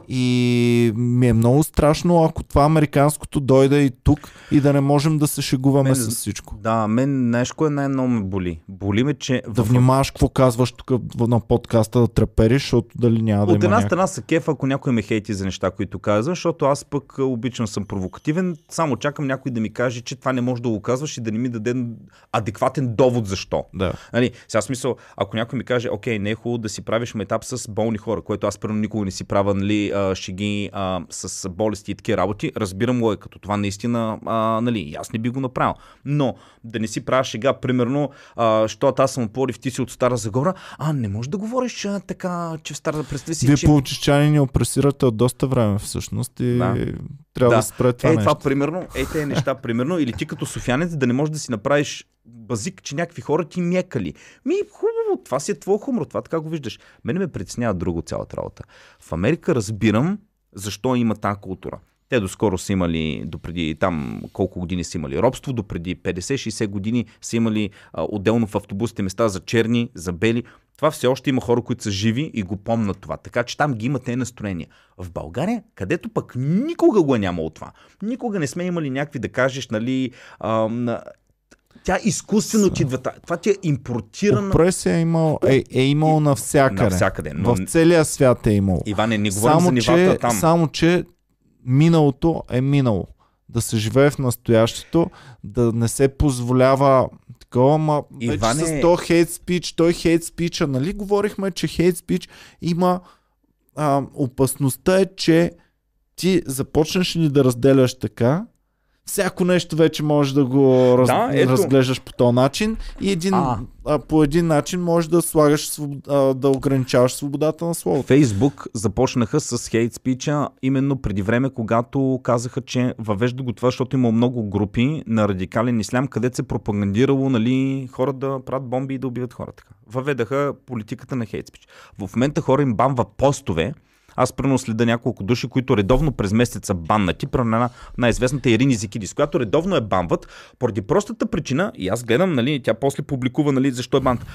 И ми е много страшно, ако това американското дойде и тук и да не можем да се шегуваме Мен- с всичко. да, мен нещо е най-много ме боли. Боли ме, че... Да в- внимаваш какво казваш тук на подкаста да трепериш, защото дали няма да От има една някак... страна са кеф, ако някой ме хейти за неща, които казвам, защото аз пък обичам съм провокативен, само чакам някой да ми каже, че това не може да го казваш и да не ми даде адекватен довод защо. Да. Нали, сега смисъл, ако някой ми каже, окей, не е хубаво да си правиш метап с болни хора, което аз примерно никога не си правя, нали, а, шеги а, с болести и такива работи, разбирам го е, като това наистина, а, нали, аз не би го направил. Но да не си правя шега, примерно, а, защото аз съм от Пловдив, ти си от Стара Загора, а не можеш да говориш а, така, че в Стара представи си, Вие че... получичани ни опресирате от доста време всъщност и Да. трябва да, Да. спре това Е, нещо. това примерно, е, тези неща, примерно, или ти като софиянец да не можеш да си направиш базик, че някакви хора ти мекали. Ми, хубаво, това си е твой хумор, това така го виждаш. Мене ме притеснява друго цялата работа. В Америка разбирам защо има тази култура. Те доскоро са имали, допреди там колко години са имали робство, допреди 50-60 години са имали а, отделно в автобусите места за черни, за бели. Това все още има хора, които са живи и го помнат това. Така че там ги има те настроения. В България, където пък никога го е нямало това. Никога не сме имали някакви да кажеш, нали, а, на... тя изкуствено ти идва. Това ти е импортирана Опресия е имал, е, е имал навсякъде. навсякъде. Но, В целия свят е имал. Иване, не говорим за Само нивата че, там. само, че миналото е минало. Да се живее в настоящето, да не се позволява такова, ма вече Иване- с то хейт спич, той хейт спича, нали говорихме, че хейт спич има а, опасността е, че ти започнеш ли да разделяш така, всяко нещо вече можеш да го раз, Да, ето. разглеждаш по този начин и един, А. а, по един начин можеш да слагаш, своб- а, да ограничаваш свободата на словото. Фейсбук започнаха с хейт спича именно преди време, когато казаха, че въвежда го това, защото има много групи на радикален ислям, където се пропагандирало нали, хора да правят бомби и да убиват хора. Така. Въведаха политиката на хейт спич. В момента хора им бамва постове, аз примерно следа няколко души, които редовно през месец са баннати, примерно една най-известната Ирини Зикидис, която редовно е банват, поради простата причина, и аз гледам, нали, тя после публикува, нали, защо е бант.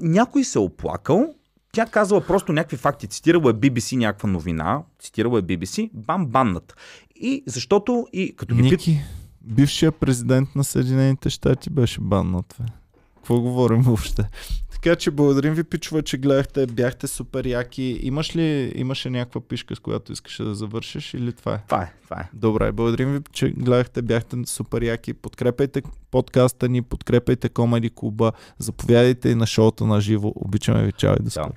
Някой се е оплакал, тя казала просто някакви факти. Цитирала е BBC някаква новина, цитирала е BBC, бам, баннат. И защото, и като ги. Ники, бившия президент на Съединените щати беше баннат. Какво говорим въобще? Така че благодарим ви, пичува, че гледахте, бяхте супер яки. Имаш ли, имаше някаква пишка, с която искаше да завършиш или това е? Това е, това е. Добре, благодарим ви, че гледахте, бяхте супер яки. Подкрепайте подкаста ни, подкрепайте Комеди Клуба, заповядайте и на шоуто на живо. Обичаме ви, чао и до скоро.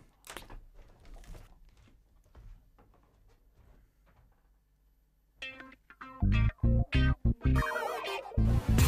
Thank.